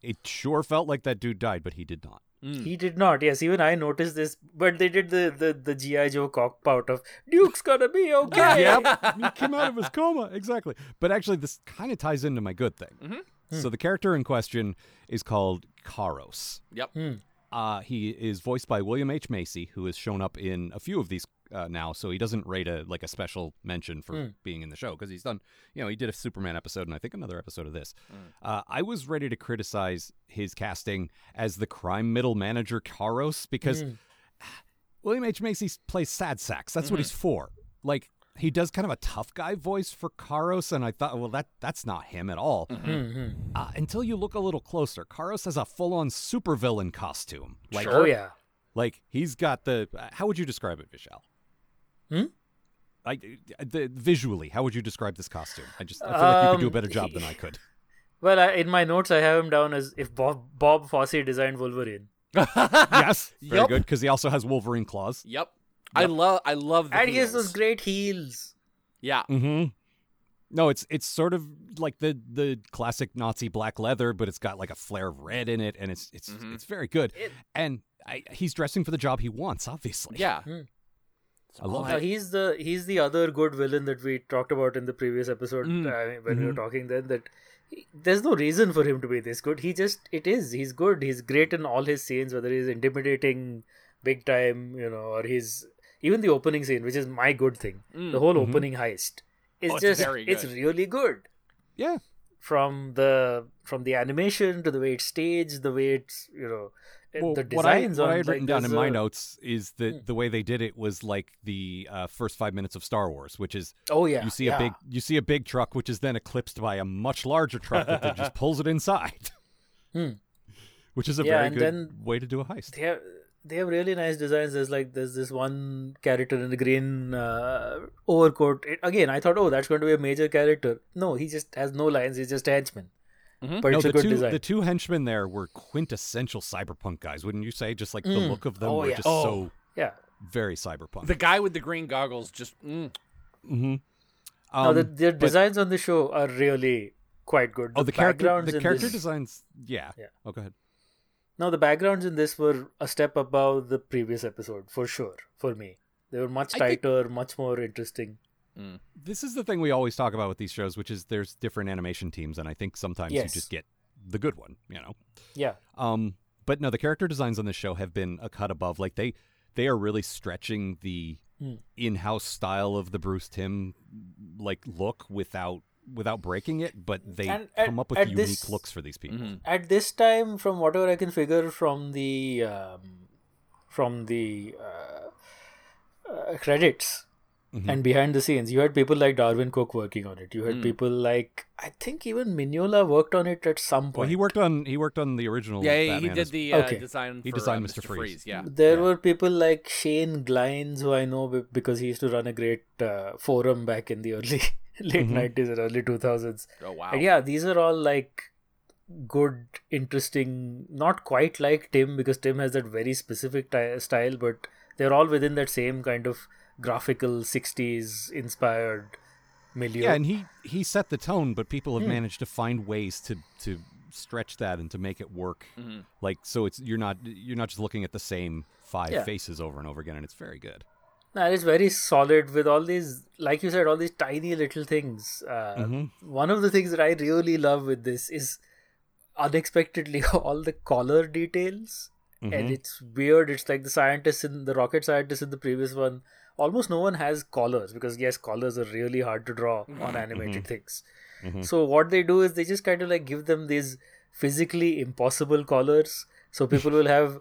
It sure felt like that dude died, but he did not. He did not. Yes, even I noticed this. But they did the the, the GI Joe cock cockpout of Duke's gonna be okay. yep, he came out of his coma exactly. But actually, this kind of ties into my good thing. Mm-hmm. So the character in question is called Karos. Yep. Uh, he is voiced by William H Macy, who has shown up in a few of these uh, now. So he doesn't rate a like a special mention for being in the show because he's done. You know, he did a Superman episode and I think another episode of this. Uh, I was ready to criticize his casting as the crime middle manager Karos because William H Macy plays sad sacks. That's what he's for. Like he does kind of a tough guy voice for Karos, and I thought, well, that that's not him at all. Uh, until you look a little closer, Karos has a full-on supervillain costume. Like, Oh yeah. like he's got the. uh, How would you describe it, Vishal? Hmm? Like the visually, how would you describe this costume? I just I feel like you could do a Um, better job than I could. Well, I, in my notes, I have him down as if Bob Bob Fosse designed Wolverine, yes, very Yup. good because he also has Wolverine claws. Yep. I love. I love the and he has those great heels. Yeah. Mm-hmm. No, it's it's sort of like the the classic Nazi black leather, but it's got like a flare of red in it, and it's it's Mhm. it's very good. and I, he's dressing for the job he wants, obviously. Yeah. Hmm. I love Now, it. he's the he's the other good villain that we talked about in the previous episode Mm. uh, when we were Mhm. talking then that he- there's no reason for him to be this good. He just it is. He's good. He's great in all his scenes, whether he's intimidating big time, you know, or he's even the opening scene, which is my good thing. Mm. The whole Mhm. opening heist. It's Oh, just very it's really good. Yeah. From the from the animation to the way it's staged, the way it's you know Well, the what I, designs what on I had like, written down in there's my notes is that Hmm. the way they did it was like the uh, first five minutes of Star Wars, which is Oh yeah, you see yeah. a big you see a big truck, which is then eclipsed by a much larger truck that just pulls it inside. Hmm. Which is a Yeah, very good then- way to do a heist. they have they have really nice designs. There's like there's this one character in the green uh, overcoat. It, again, I thought, oh, that's going to be a major character. No, he just has no lines. He's just a henchman. But No, it's the good two design. the two henchmen there were quintessential cyberpunk guys, wouldn't you say? Just like the Mm. look of them Oh, were yeah. just Oh. so yeah. very cyberpunk. The guy with the green goggles just. Mm. mm-hmm. no, the, Um, their but- designs on the show are really quite good. oh, the character the character this, designs. Yeah. Yeah. Oh, go ahead. No, the backgrounds in this were a step above the previous episode for sure. For me, they were much I think- tighter, much more interesting. This is the thing we always talk about with these shows, which is there's different animation teams, and I think sometimes Yes. you just get the good one, you know. Yeah, Um, but no, the character designs on this show have been a cut above. Like they they are really stretching the Hmm. in-house style of the Bruce Timm like look without without breaking it, but they And at- come up with unique this- looks for these people. Mm-hmm. at this time, from whatever I can figure from the um, from the uh, uh, credits Mhm. and behind the scenes, you had people like Darwyn Cooke working on it. You had people like I think even Mignola worked on it at some point. Well, he worked on he worked on the original. Yeah, he, he did as- the uh, Okay. design. He for, designed uh, Mr. Mr. Freeze. Freeze. Yeah. There Yeah. were people like Shane Glines, who I know because he used to run a great uh, forum back in the early late Mhm. 90s and early 2000s. Oh wow. And yeah, these are all like good, interesting, not quite like Timm because Timm has that very specific ty- style, but they're all within that same kind of graphical 60s inspired milieu. Yeah, and he he set the tone, but people have Hmm. managed to find ways to to stretch that and to make it work. Mhm. Like so, it's you're not you're not just looking at the same five Yeah. faces over and over again, and it's very good. That is very solid with all these, like you said, all these tiny little things. Uh, Mhm. One of the things that I really love with this is unexpectedly all the collar details. And Mhm. it's weird. It's like the scientists in the rocket scientists in the previous one. Almost no one has collars because, yes, collars are really hard to draw on animated things. Mhm. So, what they do is they just kind of like give them these physically impossible collars. So, people will have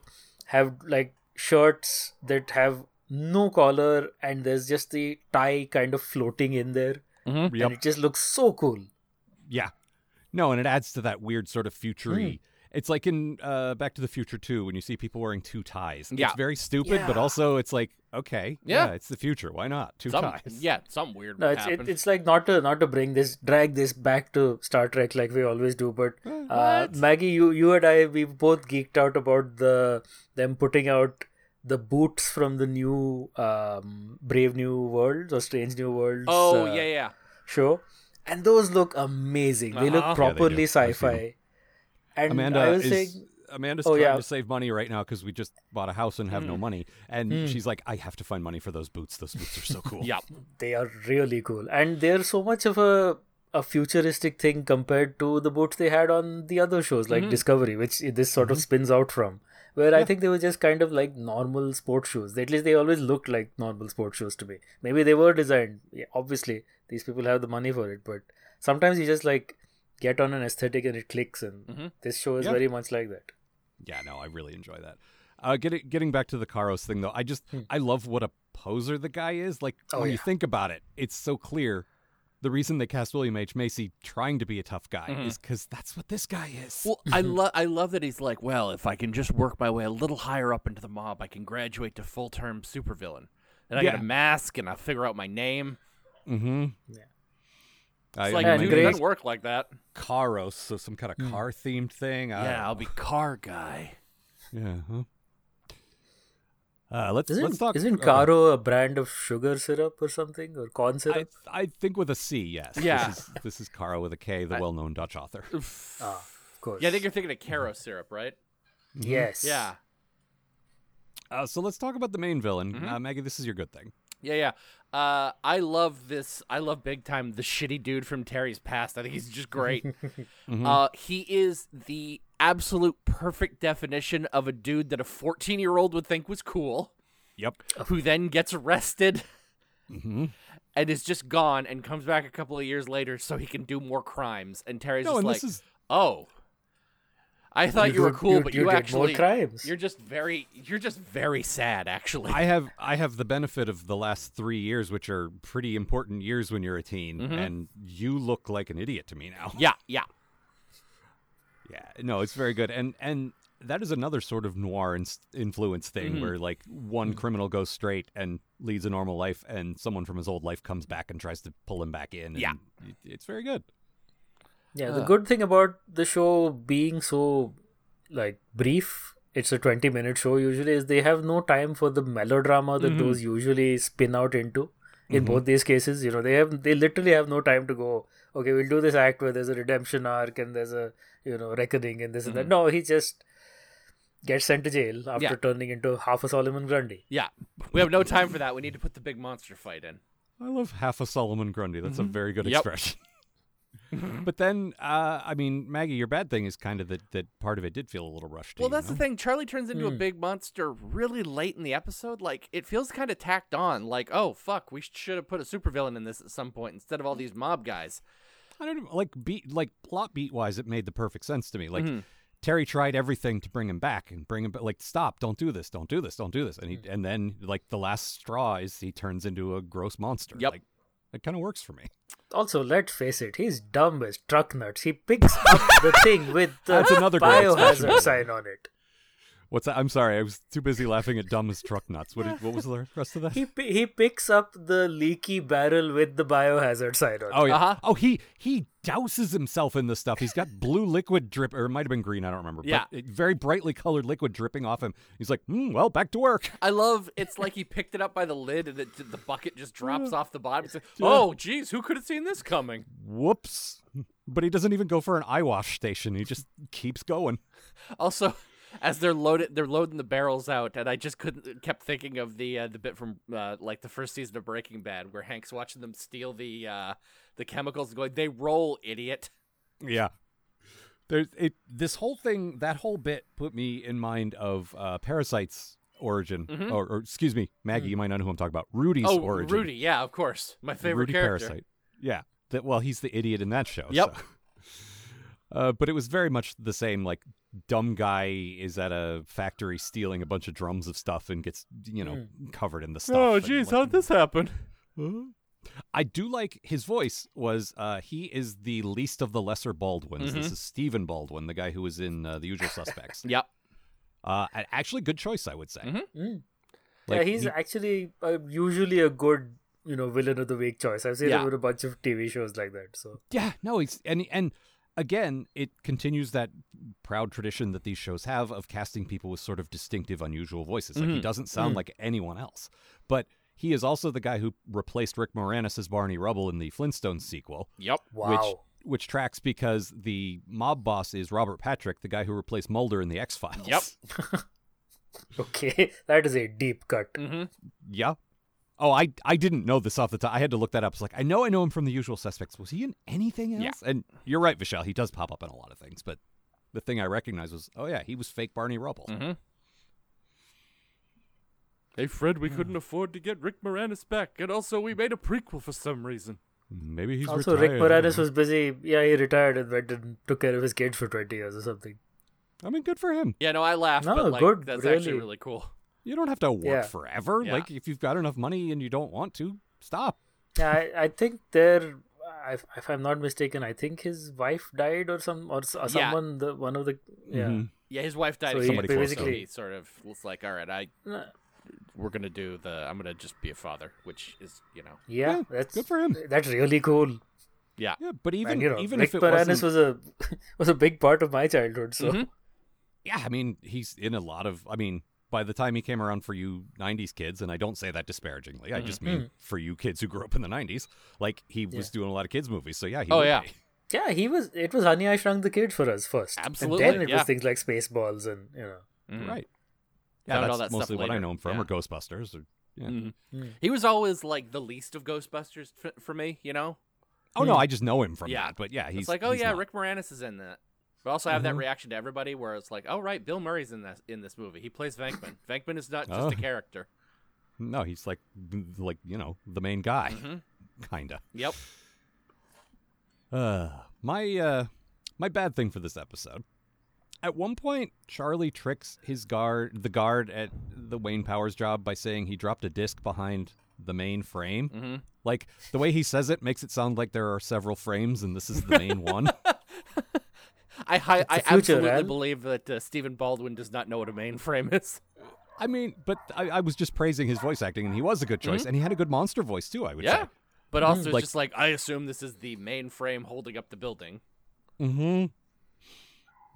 have like shirts that have no collar and there's just the tie kind of floating in there Mhm. Yep. and it just looks so cool Yeah. No, and it adds to that weird sort of futury. Hmm. It's like in uh, Back to the Future 2 when you see people wearing two ties. Yeah. It's very stupid, but also it's like, okay, Yeah. it's the future. Why not? Two Some, ties. yeah, some weird. no it's, it, it's like not to not to bring this drag this back to star trek like we always do but uh, maggie you you and i we both geeked out about the them putting out the boots from the new um, brave new worlds or strange new worlds oh uh, yeah, yeah. show and those look amazing they look Uh-huh. Yeah, they properly do. I've sci-fi and Amanda i was is saying Amanda's Oh, trying yeah. Hmm. to save money right now because we just bought a house and have no money, and she's like, "I have to find money for those boots. Those boots are so cool." Yeah. they are really cool and they're so much of a a futuristic thing compared to the boots they had on the other shows like discovery which this sort of spins out from where i think they were just kind of like normal sports shoes at least they always looked like normal sports shoes to me maybe they were designed yeah, obviously these people have the money for it but sometimes you just like get on an aesthetic and it clicks and this show is Yeah. very much like that Yeah, no, I really enjoy that. Uh, getting getting back to the Karos thing though, I just I love what a poser the guy is. Like Hmm. Oh, when you think about it, it's so clear. The reason they cast William H Macy trying to be a tough guy is because that's what this guy is. Well, I love I love that he's like, well, if I can just work my way a little higher up into the mob, I can graduate to full term supervillain. Then I get a mask and I figure out my name. mm-hmm. Yeah. I, It's like, and dude, it doesn't work like that. Karos, so some kind of Hmm. car themed thing. I yeah, I'll be car guy. know. yeah. Huh? Uh, let's isn't, let's talk. isn't okay. caro a brand of sugar syrup or something or corn syrup I, I think with a C, yes. Yeah. This is, this is Caro with a K, the well-known Dutch author. ah, of course Yeah, I think you're thinking of Caro syrup, right? yes Yeah. Uh, so let's talk about the main villain. Mm-hmm. Uh, Maggie, this is your good thing. Yeah, yeah. Uh, I love this. I love big time the shitty dude from Terry's past. I think he's just great. uh, he is the absolute perfect definition of a dude that a 14 year old would think was cool, Yep. who then gets arrested Mm-hmm. and is just gone and comes back a couple of years later so he can do more crimes. And Terry's No, just and like, is oh. I thought you, You were cool, you- but you you, did more actually crimes. You're just very you're just very sad actually. I have I have the benefit of the last three years, which are pretty important years when you're a teen, and you look like an idiot to me now. yeah, yeah. Yeah, no, it's very good, and and that is another sort of noir ins- influence thing Mhm. where like one criminal goes straight and leads a normal life, and someone from his old life comes back and tries to pull him back in. Yeah. it- it's very good. Yeah, the Uh. good thing about the show being so like brief, it's a 20 minute show usually is they have no time for the melodrama that those usually spin out into. In both these cases, you know, they have they literally have no time to go, okay, we'll do this act where there's a redemption arc and there's a, you know, reckoning and this and that. Hmm. No, he just gets sent to jail after Yeah. turning into half a Solomon Grundy. Yeah, we have no time for that. We need to put the big monster fight in. I love half a Solomon Grundy. That's a mm-hmm. very good Yep. expression. Mm-hmm. but then, uh, I mean, Maggie, your bad thing is kind of that that part of it did feel a little rushed. Well, you, that's no? the thing. Charlie turns into a hmm. big monster really late in the episode. Like it feels kind of tacked on. Like, oh fuck, we should have put a supervillain in this at some point instead of all hmm. these mob guys. I don't know, like beat like plot beat wise, it made the perfect sense to me. Like Mm-hmm. Terry tried everything to bring him back and bring him back. Like, stop! Don't do this! Don't do this! Don't do this! And he Mm. and then like the last straw is he turns into a gross monster. Yep. Like, it kind of works for me. Also, let's face it, he's dumb as truck nuts. He picks up the thing with the That's another biohazard sign on it. What's that? I'm sorry, I was too busy laughing at dumb as truck nuts. What did, what was the rest of that? He he picks up the leaky barrel with the biohazard side on. Oh yeah. Uh-huh. Oh he he douses himself in the stuff. He's got blue liquid drip, or it might have been green. I don't remember. Yeah. But very brightly colored liquid dripping off him. He's like, hmm, well, back to work. I love. It's like he picked it up by the lid and it, the bucket just drops off the bottom. It's like, oh, geez, who could have seen this coming? Whoops. But he doesn't even go for an eye wash station. He just keeps going. Also, as they're loaded, they're loading the barrels out, and I just couldn't kept thinking of the uh, the bit from uh, like the first season of Breaking Bad where Hank's watching them steal the uh, the chemicals, and going, "They roll, idiot." Yeah. There's it. This whole thing, that whole bit, put me in mind of uh, Parasite's origin, or, or excuse me, Maggie. You might not know who I'm talking about. Rudy's oh, origin. Rudy, yeah, of course, my favorite Rudy character. Parasite. Yeah. That well, he's the idiot in that show. Yep. so. Uh, but it was very much the same. Like, dumb guy is at a factory stealing a bunch of drums of stuff and gets, you know, covered in the stuff. Oh, and, geez, like, how'd this happen? I do like his voice. Was uh, he is the least of the lesser Baldwins? Mm-hmm. This is Stephen Baldwin, the guy who was in uh, The Usual Suspects. Yep. uh, actually, good choice, I would say. Mm-hmm. yeah, Like, he's he- actually uh, usually a good, you know, villain of the week choice. I've seen Yeah. him in a bunch of TV shows like that. So Yeah, no, he's and and again, it continues that proud tradition that these shows have of casting people with sort of distinctive, unusual voices. Like he doesn't sound like anyone else, but he is also the guy who replaced Rick Moranis as Barney Rubble in the Flintstones sequel. Yep. wow, Which which tracks because the mob boss is Robert Patrick, the guy who replaced Mulder in the X Files. Yep. okay, that is a deep cut. Mm-hmm. Yeah. Oh, I I didn't know this off the top. I had to look that up. It's like I know I know him from The Usual Suspects. Was he in anything else? Yeah. And you're right, Vishal. He does pop up in a lot of things, but the thing I recognized was, oh yeah, he was fake Barney Rubble. Mm-hmm. Hey, Fred, we couldn't afford to get Rick Moranis back, and also we made a prequel for some reason. Maybe he's Also, retired. Rick Moranis was busy. Yeah, he retired and went and took care of his kids for twenty years or something. I mean, good for him. Yeah, no, I laughed, No, but like good, that's actually really. really cool. You don't have to work Yeah. forever. Yeah. Like if you've got enough money and you don't want to, stop. Yeah, I, I think there. If, if I'm not mistaken, I think his wife died or some or, s- or Yeah. someone. The one of the yeah. Mhm. Yeah, his wife died. So he somebody close, so basically- he sort of was like, "All right, I we're gonna do the. I'm gonna just be a father," which is, you know, Yeah, Yeah, that's good for him. That's really cool. yeah, Yeah, but even and you know, even Rick if it Moranis wasn't, was a was a big part of my childhood. So Mhm. yeah, I mean, he's in a lot of. I mean, by the time he came around for you '90s kids, and I don't say that disparagingly, I just mean for you kids who grew up in the '90s, like he was doing a lot of kids movies. So yeah, he Oh, yeah. be. yeah, he was. It was Honey I Shrunk the Kids for us first. Absolutely, And then it yeah. was things like Spaceballs and you know. Mhm. right. Yeah, Found that's that mostly what I know him from, Yeah. or Ghostbusters. Or, yeah. Mhm. He was always like the least of Ghostbusters f- for me, you know. Oh no, I just know him from Yeah. that. But yeah, he's it's like, oh he's yeah, not. Rick Moranis is in that. We also have that Mhm. reaction to everybody where it's like, oh right, Bill Murray's in this in this movie. He plays Venkman. Venkman is not just Oh. a character. No, he's like like you know the main guy, Mhm. kinda. Yep. Uh, my uh, my bad thing for this episode. At one point, Charlie tricks his guard, the guard at the Wayne Powers job, by saying he dropped a disc behind the main frame. Mhm. Like the way he says it makes it sound like there are several frames and this is the main one. I hi- I future, absolutely Al. believe that uh, Stephen Baldwin does not know what a mainframe is. I mean, but I, I was just praising his voice acting, and he was a good choice, and he had a good monster voice too. I would Mm-hmm. Yeah. say. But also, it's Like- just like I assume this is the mainframe holding up the building. Mm-hmm.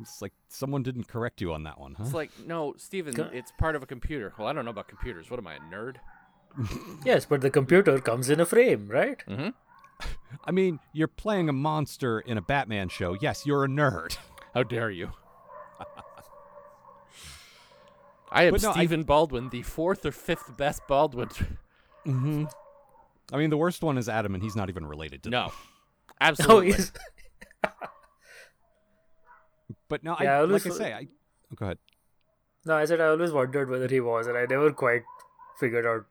It's like someone didn't correct you on that one, huh? It's like, no, Steven, it's part of a computer. Well, I don't know about computers. What am I, a nerd? Yes, but the computer comes in a frame, right? I mean, you're playing a monster in a Batman show. Yes, you're a nerd. How dare you? I am But no, I- Stephen Baldwin, the fourth or fifth best Baldwin. Mm-hmm. I mean, the worst one is Adam, and he's not even related to. them. no, Oh, absolutely. he's But no, Yeah, I I, always like I say, I oh, go ahead. no. I said I always wondered whether he was, and I never quite figured out.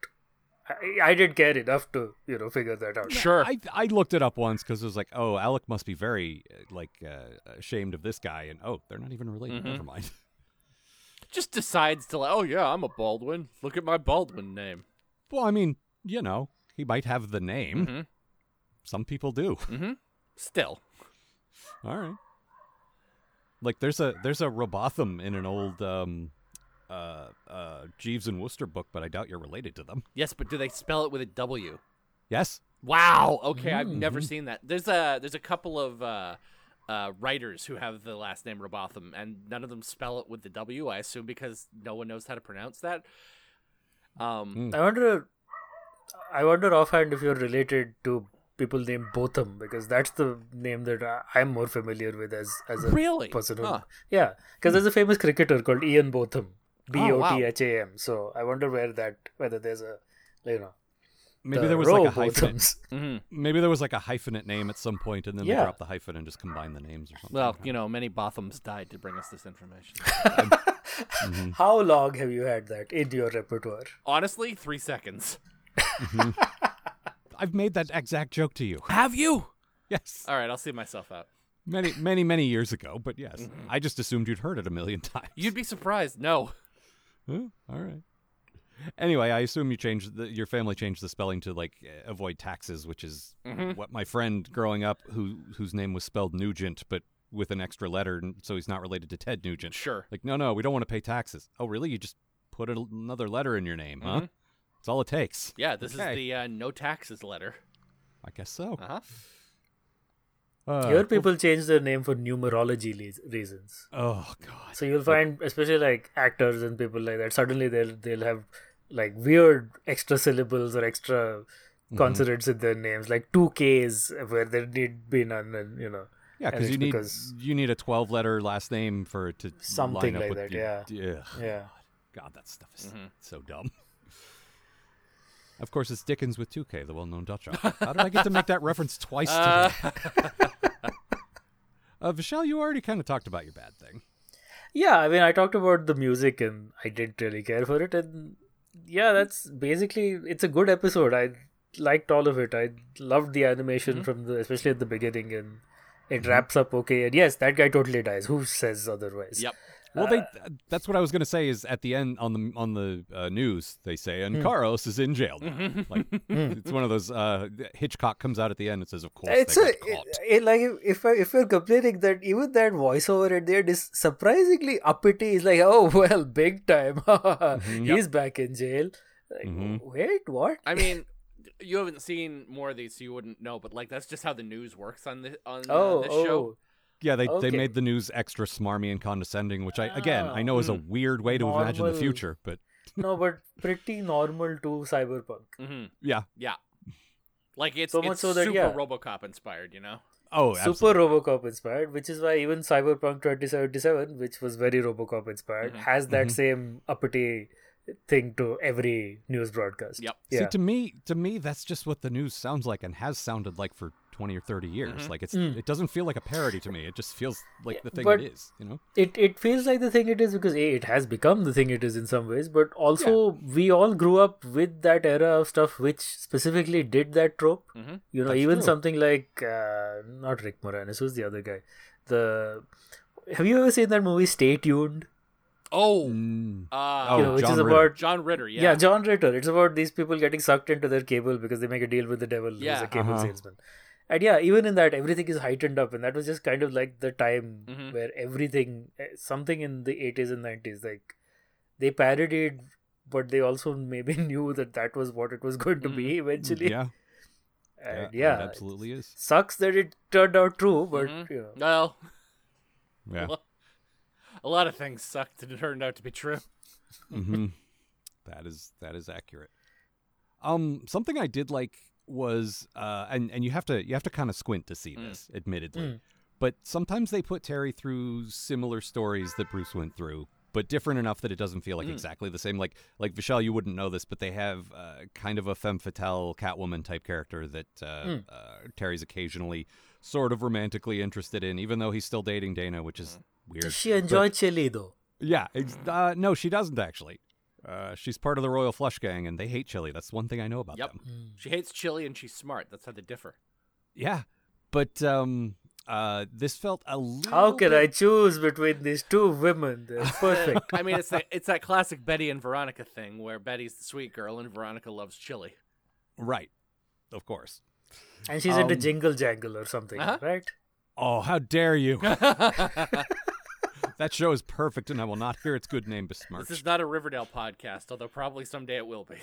I, I did care enough to you know figure that out. sure. I I looked it up once because it was like, oh, Alec must be very uh, like uh, ashamed of this guy, and oh, they're not even related. Mm-hmm. Never mind. Just decides to, like, oh yeah, I'm a Baldwin. Look at my Baldwin name. well, I mean, you know, he might have the name. Mhm. Some people do. Mm-hmm. Still, All right. Like there's a there's a Robotham in an old um uh uh Jeeves and Wooster book, but I doubt you're related to them. yes, but do they spell it with a W? Yes. Wow. Okay, I've Mm-hmm. never seen that. There's a there's a couple of uh, uh, writers who have the last name Robotham, and none of them spell it with the W. I assume because no one knows how to pronounce that. Um, I wonder. I wonder offhand if you're related to people named Botham because that's the name that I, I'm more familiar with as as a Really? person. Who, Huh. Yeah, because there's a famous cricketer called Ian Botham, Oh, B Oh, O wow. T H A M. So I wonder where that whether there's a you know Maybe the there was like a hyphenate. Bothams. mhm. Mm-hmm. Maybe there was like a hyphenate name at some point, and then they dropped the hyphen and just combined the names or something. Well, you know, many Bothams died to bring us this information. Mm-hmm. How long have you had that in your repertoire? Honestly, three seconds. Mm-hmm. I've made that exact joke to you. Have you? Yes. All right, I'll see myself out. Many, many, many years ago, but yes. I just assumed you'd heard it a million times. You'd be surprised. No. Huh? All right. Anyway, I assume you changed the, your family changed the spelling to like uh, avoid taxes, which is what my friend growing up, who whose name was spelled Nugent, but with an extra letter, and so he's not related to Ted Nugent. Sure. Like, no, no, we don't want to pay taxes. Oh, really? You just put a, another letter in your name, huh? Mhm. That's all it takes. Yeah, this Okay. is the uh, no taxes letter. I guess so. Uh huh. Uh, Here, people change their name for numerology le- reasons. Oh God. So you'll find, especially like actors and people like that, suddenly they'll they'll have like weird extra syllables or extra Mm-hmm. consonants in their names, like two K's where there need be none, and you know. Yeah, because you need because- you need a twelve letter last name for it to Something line up like with that, your- yeah. Ugh. Yeah. God, that stuff is Mm-hmm. so dumb. Of course, it's Dickens with 2K, the well-known Dutch author. How did I get to make that reference twice Uh, today? uh, Vishal, you already kind of talked about your bad thing. Yeah, I mean, I talked about the music and I didn't really care for it, and yeah, that's basically it's a good episode. I liked all of it. I loved the animation Mm-hmm. from the especially at the beginning, and it wraps up okay. And yes, that guy totally dies. Who says otherwise? Yep. Well, Uh, they that's what I was going to say. Is at the end on the on the uh, news they say, Hmm. and Carlos is in jail. Now. like it's one of those uh, Hitchcock comes out at the end and says, "Of course It's they a, got it, it- like if if, I, if you're complaining that even that voiceover at the end is surprisingly uppity. It's like, oh well, big time. Mm-hmm. He's back in jail. Like, Wait, what? I mean, you haven't seen more of these, so you wouldn't know. But like, that's just how the news works on the on uh, oh, this oh. show. Yeah, they Okay. they made the news extra smarmy and condescending, which I again I know is a weird way to imagine the future, but no, but pretty normal to cyberpunk. hmm yeah. Yeah. Like it's So much it's so that, super yeah. RoboCop inspired, you know. Oh, Super absolutely. RoboCop inspired, which is why even Cyberpunk 2077, which was very RoboCop inspired, Mm-hmm. has that same uppity thing to every news broadcast. Yep. See, Yeah. to me, to me, that's just what the news sounds like and has sounded like for twenty or thirty years. Mm-hmm. Like it's it doesn't feel like a parody to me. It just feels like the thing but- it is. You know? it it feels like the thing it is because a it has become the thing it is in some ways, but also we all grew up with that era of stuff which specifically did that trope. Mhm. You know, That's even true. something like uh, not Rick Moranis, who's the other guy? The have you ever seen that movie Stay Tuned? Oh, Mm. uh, Oh, you know, which John is Ritter. about John Ritter. Yeah. yeah. John Ritter. It's about these people getting sucked into their cable because they make a deal with the devil, who's Yeah. a cable Uh-huh. salesman. And yeah, even in that, everything is heightened up, and that was just kind of like the time Mhm. where everything, eh, something in the eighties and nineties, like they parodied, but they also maybe knew that that was what it was going to be eventually. Yeah, and yeah, yeah, it absolutely is. sucks that it turned out true, but Mhm. you know, Well, Yeah. a lot of things sucked and it turned out to be true. hmm That is that is accurate. Um, something I did like was, uh, and and you have to you have to kind of squint to see Mm. this, admittedly. Mm. But sometimes they put Terry through similar stories that Bruce went through, but different enough that it doesn't feel like Mm. exactly the same. Like like Vishal, you wouldn't know this, but they have uh, kind of a femme fatale Catwoman type character that uh, Mm. uh, Terry's occasionally sort of romantically interested in, even though he's still dating Dana, which is weird. does she enjoy chili though? Yeah, ex- uh, no, she doesn't actually. Uh, she's part of the Royal Flush Gang, and they hate chili. That's one thing I know about Yep. them. She hates chili and she's smart. That's how they differ. Yeah, but um, uh, this felt a little. How can bit- I choose between these two women? They're perfect. I mean, it's that it's that classic Betty and Veronica thing where Betty's the sweet girl and Veronica loves chili. Right, of course. and she's into Um, jingle jangle or something, Uh-huh. right? Oh, how dare you! that show is perfect, and I will not hear its good name besmirched. This is not a Riverdale podcast, although probably someday it will be.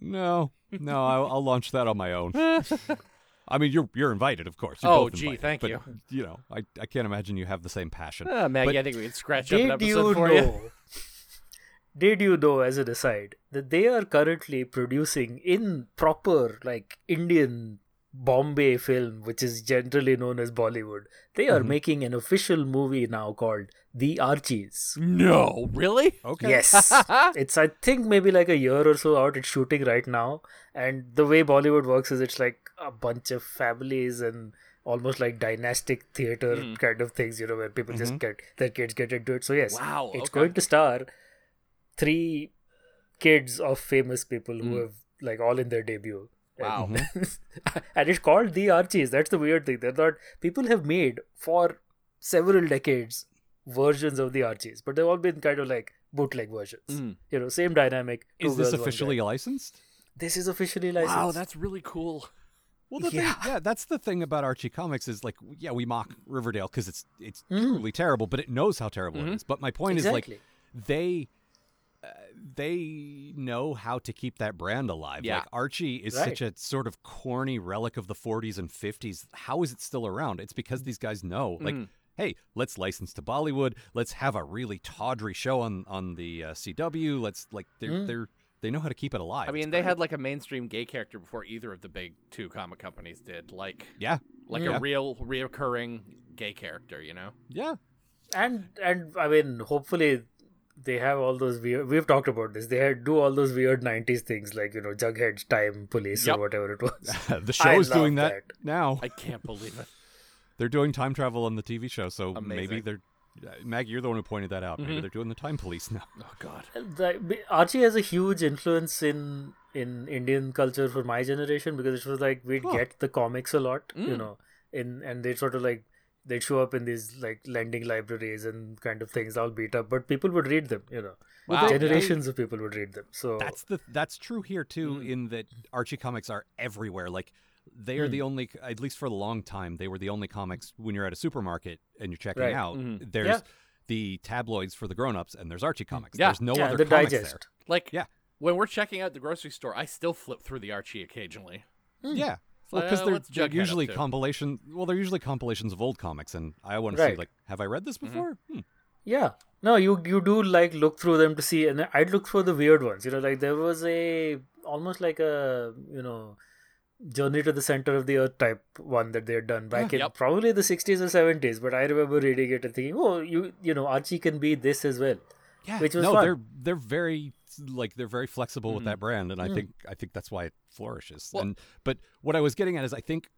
No, no, I'll, I'll launch that on my own. I mean, you're you're invited, of course. You're Oh, both gee, invited, thank but, you. You know, I, I can't imagine you have the same passion. Uh, Maggie, But- I think we could scratch up an Did episode you for know? you. Did you know, as an aside, that they are currently producing in proper like Indian Bombay film, which is generally known as Bollywood. They are making an official movie now called The Archies. No, really? Okay. Yes, it's I think maybe like a year or so out. It's shooting right now, and the way Bollywood works is it's like a bunch of families and almost like dynastic theater Mm. kind of things, you know, where people just get their kids get into it. So yes, Wow, it's okay. going to star three kids of famous people who Mm. have like all in their debut. Wow. and it's called the Archies. That's the weird thing. They're not people have made for several decades versions of the Archies, but they've all been kind of like bootleg versions. Mm. You know, same dynamic. Is this officially licensed? This is officially licensed. Wow, that's really cool. Well, the Yeah. thing, yeah, that's the thing about Archie Comics is like, yeah, we mock Riverdale because it's it's Mm. truly terrible, but it knows how terrible it is. But my point Exactly. is like, they they know how to keep that brand alive. Yeah. Like Archie is such a sort of corny relic of the 40s and 50s. How is it still around? It's because these guys know, like. Mm. Hey, let's license to Bollywood. Let's have a really tawdry show on on the uh, CW. Let's like they're Mm. they're they know how to keep it alive. I mean, It's they great. had like a mainstream gay character before either of the big two comic companies did. Like, yeah, like Yeah. a real, reoccurring gay character. You know? yeah. and and I mean, hopefully they have all those weird. We've talked about this. They had, do all those weird '90s things like you know Jughead's Time Police Yep. or whatever it was. the I show's doing love that, now. I can't believe it. They're doing time travel on the TV show, so maybe they're. Uh, Maggie, you're the one who pointed that out. Maybe they're doing the time police now. Oh God. Archie has a huge influence in in Indian culture for my generation because it was like we'd Huh. get the comics a lot, you Mm. know, in and they sort of like they'd show up in these like lending libraries and kind of things all beat up, but people would read them, you know. Wow. Generations of people would read them. So That's the that's true here too. Mm. In that Archie comics are everywhere. Like they are the Hmm. only, at least for a long time, they were the only comics when you're at a supermarket and you're checking Right. out. Mhm. There's Yeah. the tabloids for the grown-ups, and there's Archie comics. Yeah. There's no yeah, other the comics digest. Like, Yeah. when we're checking out the grocery store, I still flip through the Archie occasionally. there. Yeah. Well, Uh, because they're, they're usually to? compilation. Well, they're usually compilations of old comics, and I want to Right. see like, have I read this before? Hmm. Yeah. No, you you do like look through them to see, and I'd look for the weird ones. You know, like there was a almost like a you know journey to the center of the earth type one that they had done back in Yep. probably the 60s or 70s. But I remember reading it and thinking, oh, you you know, Archie can be this as well. Yeah, Which was no, fun. they're they're very like they're very flexible with that brand, and I Mm. think I think that's why it flourishes. Well- and but what I was getting at is I think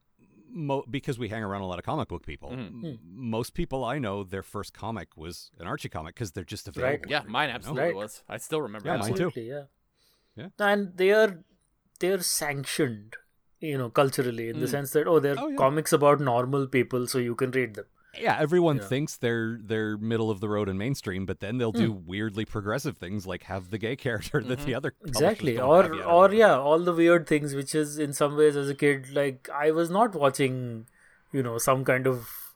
mo- because we hang around a lot of comic book people, Mhm. m- most people I know their first comic was an Archie comic because they're just Right. available. Yeah, mine absolutely Right. was. I still remember Yeah, that mine too. Absolutely, yeah. Yeah. And they are they're sanctioned, you know, culturally in the sense that oh, they're Oh, yeah. comics about normal people, so you can read them. Yeah, everyone Yeah. thinks they're they're middle of the road and mainstream, but then they'll do hmm. weirdly progressive things like have the gay character that the mm-hmm. other exactly. or or yeah all the weird things which is in some ways as a kid like i was not watching you know some kind of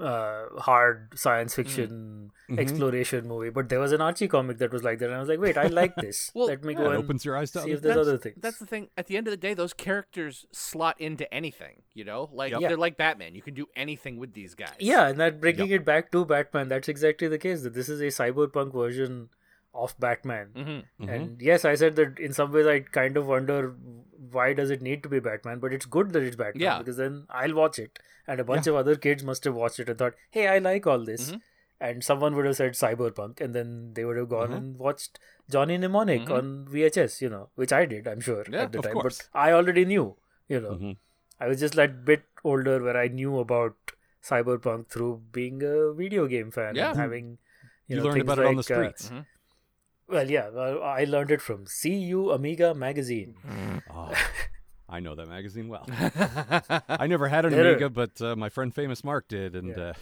uh hard science fiction Mm-hmm. exploration movie but there was an archie comic that was like that and i was like wait i like this Well, let me Yeah, go it and opens your eyes to see other if there's that's, other things That's the thing. At the end of the day, those characters slot into anything. You know, like Yep. they're like Batman. You can do anything with these guys. yeah and that bringing it back to batman that's exactly the case that this is a cyberpunk version of batman Mm-hmm. And yes, I said that in some ways I kind of wonder why does it need to be Batman, but it's good that it's Batman Yeah. because then I'll watch it, and a bunch of other kids must have watched it and thought, "Hey, I like all this," Mm-hmm. and someone would have said Cyberpunk, and then they would have gone Mm-hmm. and watched Johnny Mnemonic on VHS, you know, which I did, I'm sure Yeah, at the of time, course. but I already knew, you know, Mhm. I was just like bit older where I knew about Cyberpunk through being a video game fan Yeah. and having. You, You, know, learned things about it on the like, uh, streets. Well, yeah, I learned it from CU Amiga magazine. Oh, I know that magazine well. I never had an There are- Amiga, but uh, my friend Famous Mark did, and uh,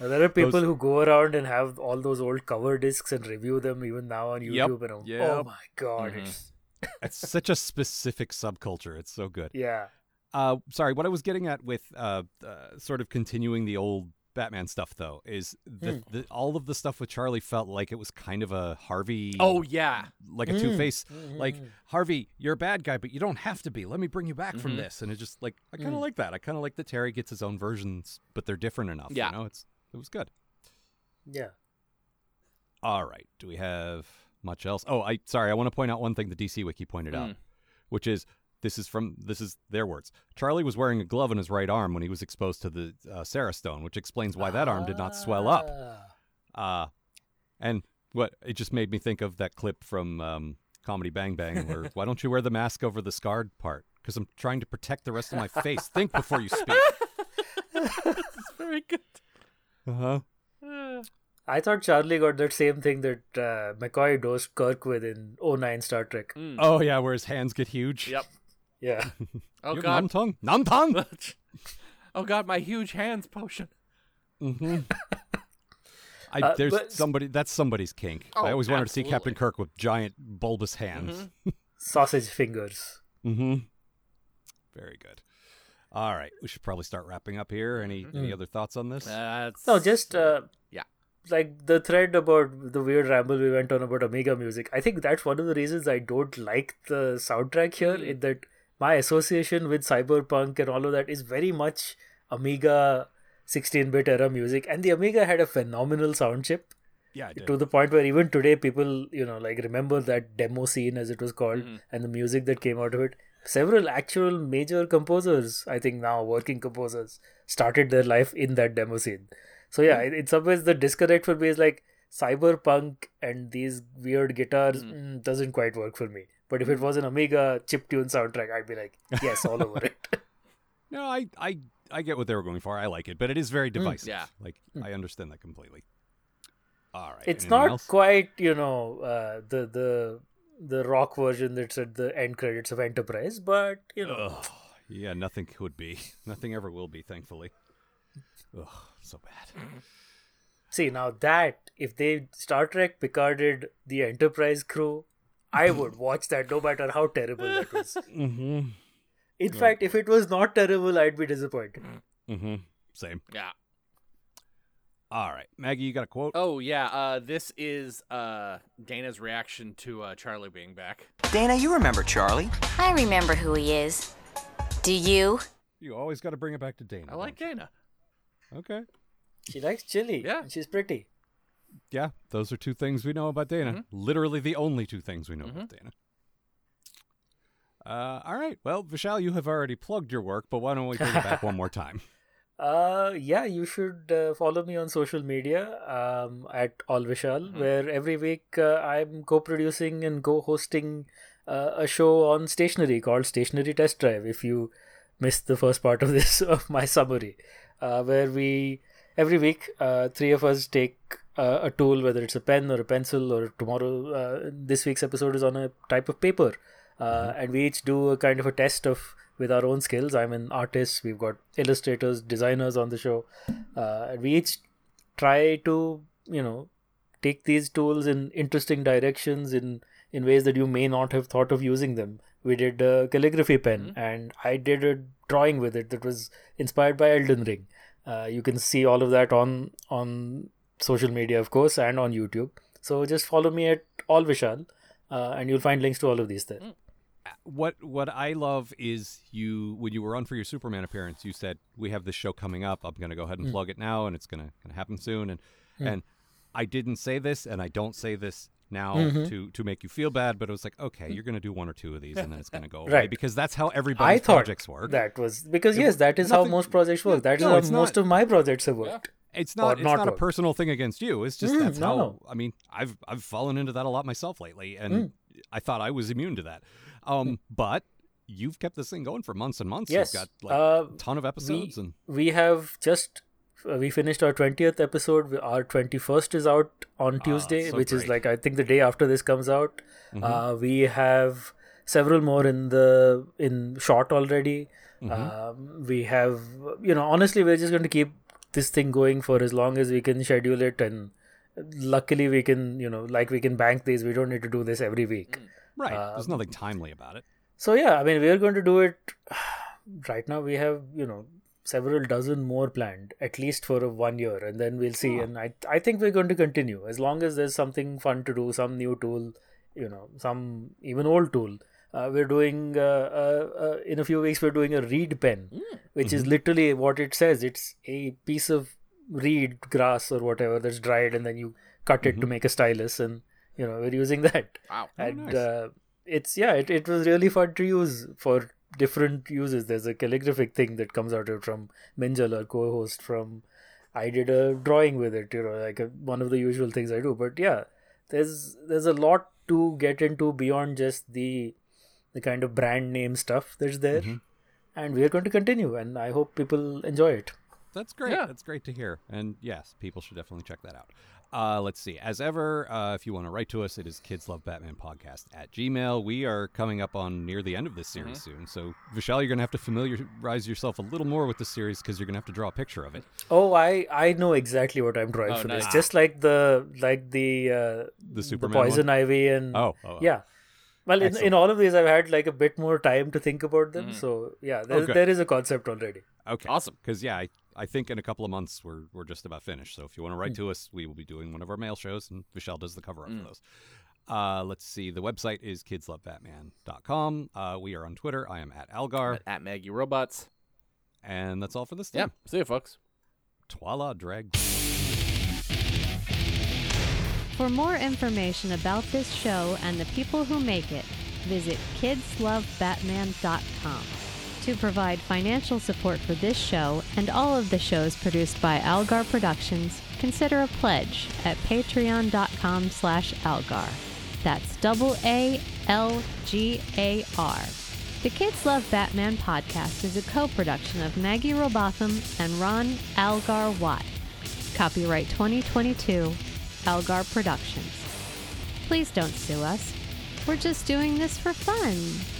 Now, there are people Those- who go around and have all those old cover discs and review them even now on Yep, YouTube. And I'm, yep. oh my god, Mm-hmm. it's it's such a specific subculture. It's so good. yeah, Uh, sorry, what I was getting at with uh, uh, sort of continuing the old Batman stuff, though, is the, Hmm. the all of the stuff with Charlie felt like it was kind of a Harvey. Oh yeah. like Hmm. a Two Face. Mm-hmm. Like Harvey, you're a bad guy, but you don't have to be. Let me bring you back Mm-hmm. from this. And it's just like I Hmm. kind of like that. I kind of like that Terry gets his own versions, but they're different enough. Yeah. you know, it's it was good. yeah. All right, do we have much else? Oh, I sorry, I want to point out one thing the DC Wiki pointed out, which is this is from this is their words. Charlie was wearing a glove on his right arm when he was exposed to the uh, Sarah Stone, which explains why that arm did not swell up. Ah. Uh, and what it just made me think of that clip from um, Comedy Bang Bang, where why don't you wear the mask over the scarred part? Because I'm trying to protect the rest of my face. Think before you speak. Very good. Uh huh. I thought Charlie got that same thing that uh, McCoy dosed Kirk with in 09 Star Trek. Oh yeah, where his hands get huge. Yep. Yeah. Oh You god. numb tongue. Numb tongue. oh god, my huge hands potion. Mm-hmm. I, Uh, there's but- somebody that's somebody's kink. I Oh, always wanted to see Captain. Kirk with giant bulbous hands. Sausage fingers. Mm-hmm. Very good. All right, we should probably start wrapping up here. Any any other thoughts on this? That's No, just uh, yeah. like the thread about the weird ramble we went on about Amiga music. I think that's one of the reasons I don't like the soundtrack here. In that my association with cyberpunk and all of that is very much Amiga 16-bit era music, and the Amiga had a phenomenal sound chip yeah, to the point where even today people you know like remember that demo scene as it was called mm-hmm. and the music that came out of it. Several actual major composers i think now working composers started their life in that demo scene. So yeah mm-hmm. in- in some ways the disconnect for me is like cyberpunk and these weird guitars mm-hmm. mm, doesn't quite work for me but if it was an amiga chip tune soundtrack i'd be like yes all over it No, I, I I get what they were going for. I like it, but it is very divisive. Yeah. Like I understand that completely. All right. it's anything not else? quite you know uh, the the the rock version that's at the end credits of enterprise but you know Ugh. Yeah, nothing could be. Nothing ever will be, thankfully. Ugh, so bad. See now that if they Star Trek Picarded the Enterprise crew, I would watch that no matter how terrible that was. Mm-hmm. In fact, if it was not terrible, I'd be disappointed. Mm-hmm. Same. Yeah. All right, Maggie, you got a quote? Oh yeah. Uh, this is uh Dana's reaction to uh, Charlie being back. Dana, you remember Charlie. I remember who he is. Do you? You always got to bring it back to Dana. I like Dana. Okay. She likes chili. Yeah. and she's pretty. Yeah, those are two things we know about Dana. Mm-hmm. Literally the only two things we know about Dana. Uh, all right. Well, Vishal, you have already plugged your work, but why don't we bring it back one more time? Uh, yeah, you should uh, follow me on social media um, at Alvishal, where every week uh, I'm co-producing and co-hosting uh, a show on stationery called Stationery Test Drive. If you missed the first part of this of my summary, uh, where we every week uh, three of us take uh, a tool, whether it's a pen or a pencil, or tomorrow uh, this week's episode is on a type of paper, uh, and we each do a kind of a test of with our own skills. I'm an artist. We've got illustrators, designers on the show. Uh, we each try to, you know, take these tools in interesting directions in in ways that you may not have thought of using them. We did a calligraphy pen, and I did a drawing with it that was inspired by Elden Ring. Uh, you can see all of that on on social media, of course, and on YouTube. So just follow me at all Vishal, uh, and you'll find links to all of these there. Mm. what what I love is you when you were on for your Superman appearance, you said we have this show coming up. I'm going to go ahead and mm. plug it now, and it's going to happen soon. And mm. and I didn't say this, and I don't say this now mm-hmm. to to make you feel bad, but it was like, okay, you're going to do one or two of these, and then it's going to go away Right. because that's how I everybody's thought projects work. that was because yes, that is how most projects work. That is no, how most not. of my projects have worked. It's not. It's not not a personal thing against you. It's just Mm, that's no, how. no. I mean, I've I've fallen into that a lot myself lately, and Mm. I thought I was immune to that. Um, but you've kept this thing going for months and months. Yes, You've got like uh, a ton of episodes, we, and we have just uh, we finished our 20th episode our 21st is out on tuesday Ah, so which is like i think the day after this comes out Mm-hmm. uh, we have several more in the in short already Mm-hmm. um, we have you know honestly we're just going to keep this thing going for as long as we can schedule it and luckily we can you know like we can bank these we don't need to do this every week right. uh, There's nothing timely about it. so yeah, I mean, we are going to do it. Right now, we have you know several dozen more planned, at least for a one year, and then we'll see. And I I think we're going to continue as long as there's something fun to do, some new tool, you know, some even old tool. Uh, we're doing uh, uh, uh, in a few weeks. We're doing a reed pen, which is literally what it says. It's a piece of reed grass or whatever that's dried, and then you cut it to make a stylus, and you know we're using that Wow. and nice. uh, it's yeah it, it was really fun to use for different uses there's a calligraphic thing that comes out of from minjal our co-host from i did a drawing with it you know like a, one of the usual things i do but yeah there's there's a lot to get into beyond just the the kind of brand name stuff that's there and we are going to continue and i hope people enjoy it That's great. Yeah. That's great to hear. And yes, people should definitely check that out. Uh, let's see. As ever, uh, if you want to write to us, it is Kids Love Batman Podcast at Gmail. We are coming up on near the end of this series soon. So, Vishal, you're going to have to familiarize yourself a little more with the series because you're going to have to draw a picture of it. Oh, I I know exactly what I'm drawing Oh, for nice. this. Just like the like the uh, The Superman poison ivy and Oh, oh, oh. yeah. Well, in, in all of these, I've had like a bit more time to think about them. So yeah, there, Mm-hmm. there is a concept already. Okay. Awesome. Because yeah, I, I think in a couple of months we're we're just about finished. So if you want to write to us, we will be doing one of our mail shows, and michelle does the cover up for those. Uh, let's see. The website is kidslovebatman.com. Uh, we are on Twitter. I am at Algar, At Maggie Robots. and that's all for this Yeah. See you, folks. Twala drag. For more information about this show and the people who make it, visit kidslovebatman.com. To provide financial support for this show and all of the shows produced by Algar Productions, consider a pledge at patreon.com slash algar. That's double A L G A R. The Kids Love Batman podcast is a co-production of Maggie Robotham and Ron Algar Watt. Copyright 2022, Algar Productions. Please don't sue us. We're just doing this for fun.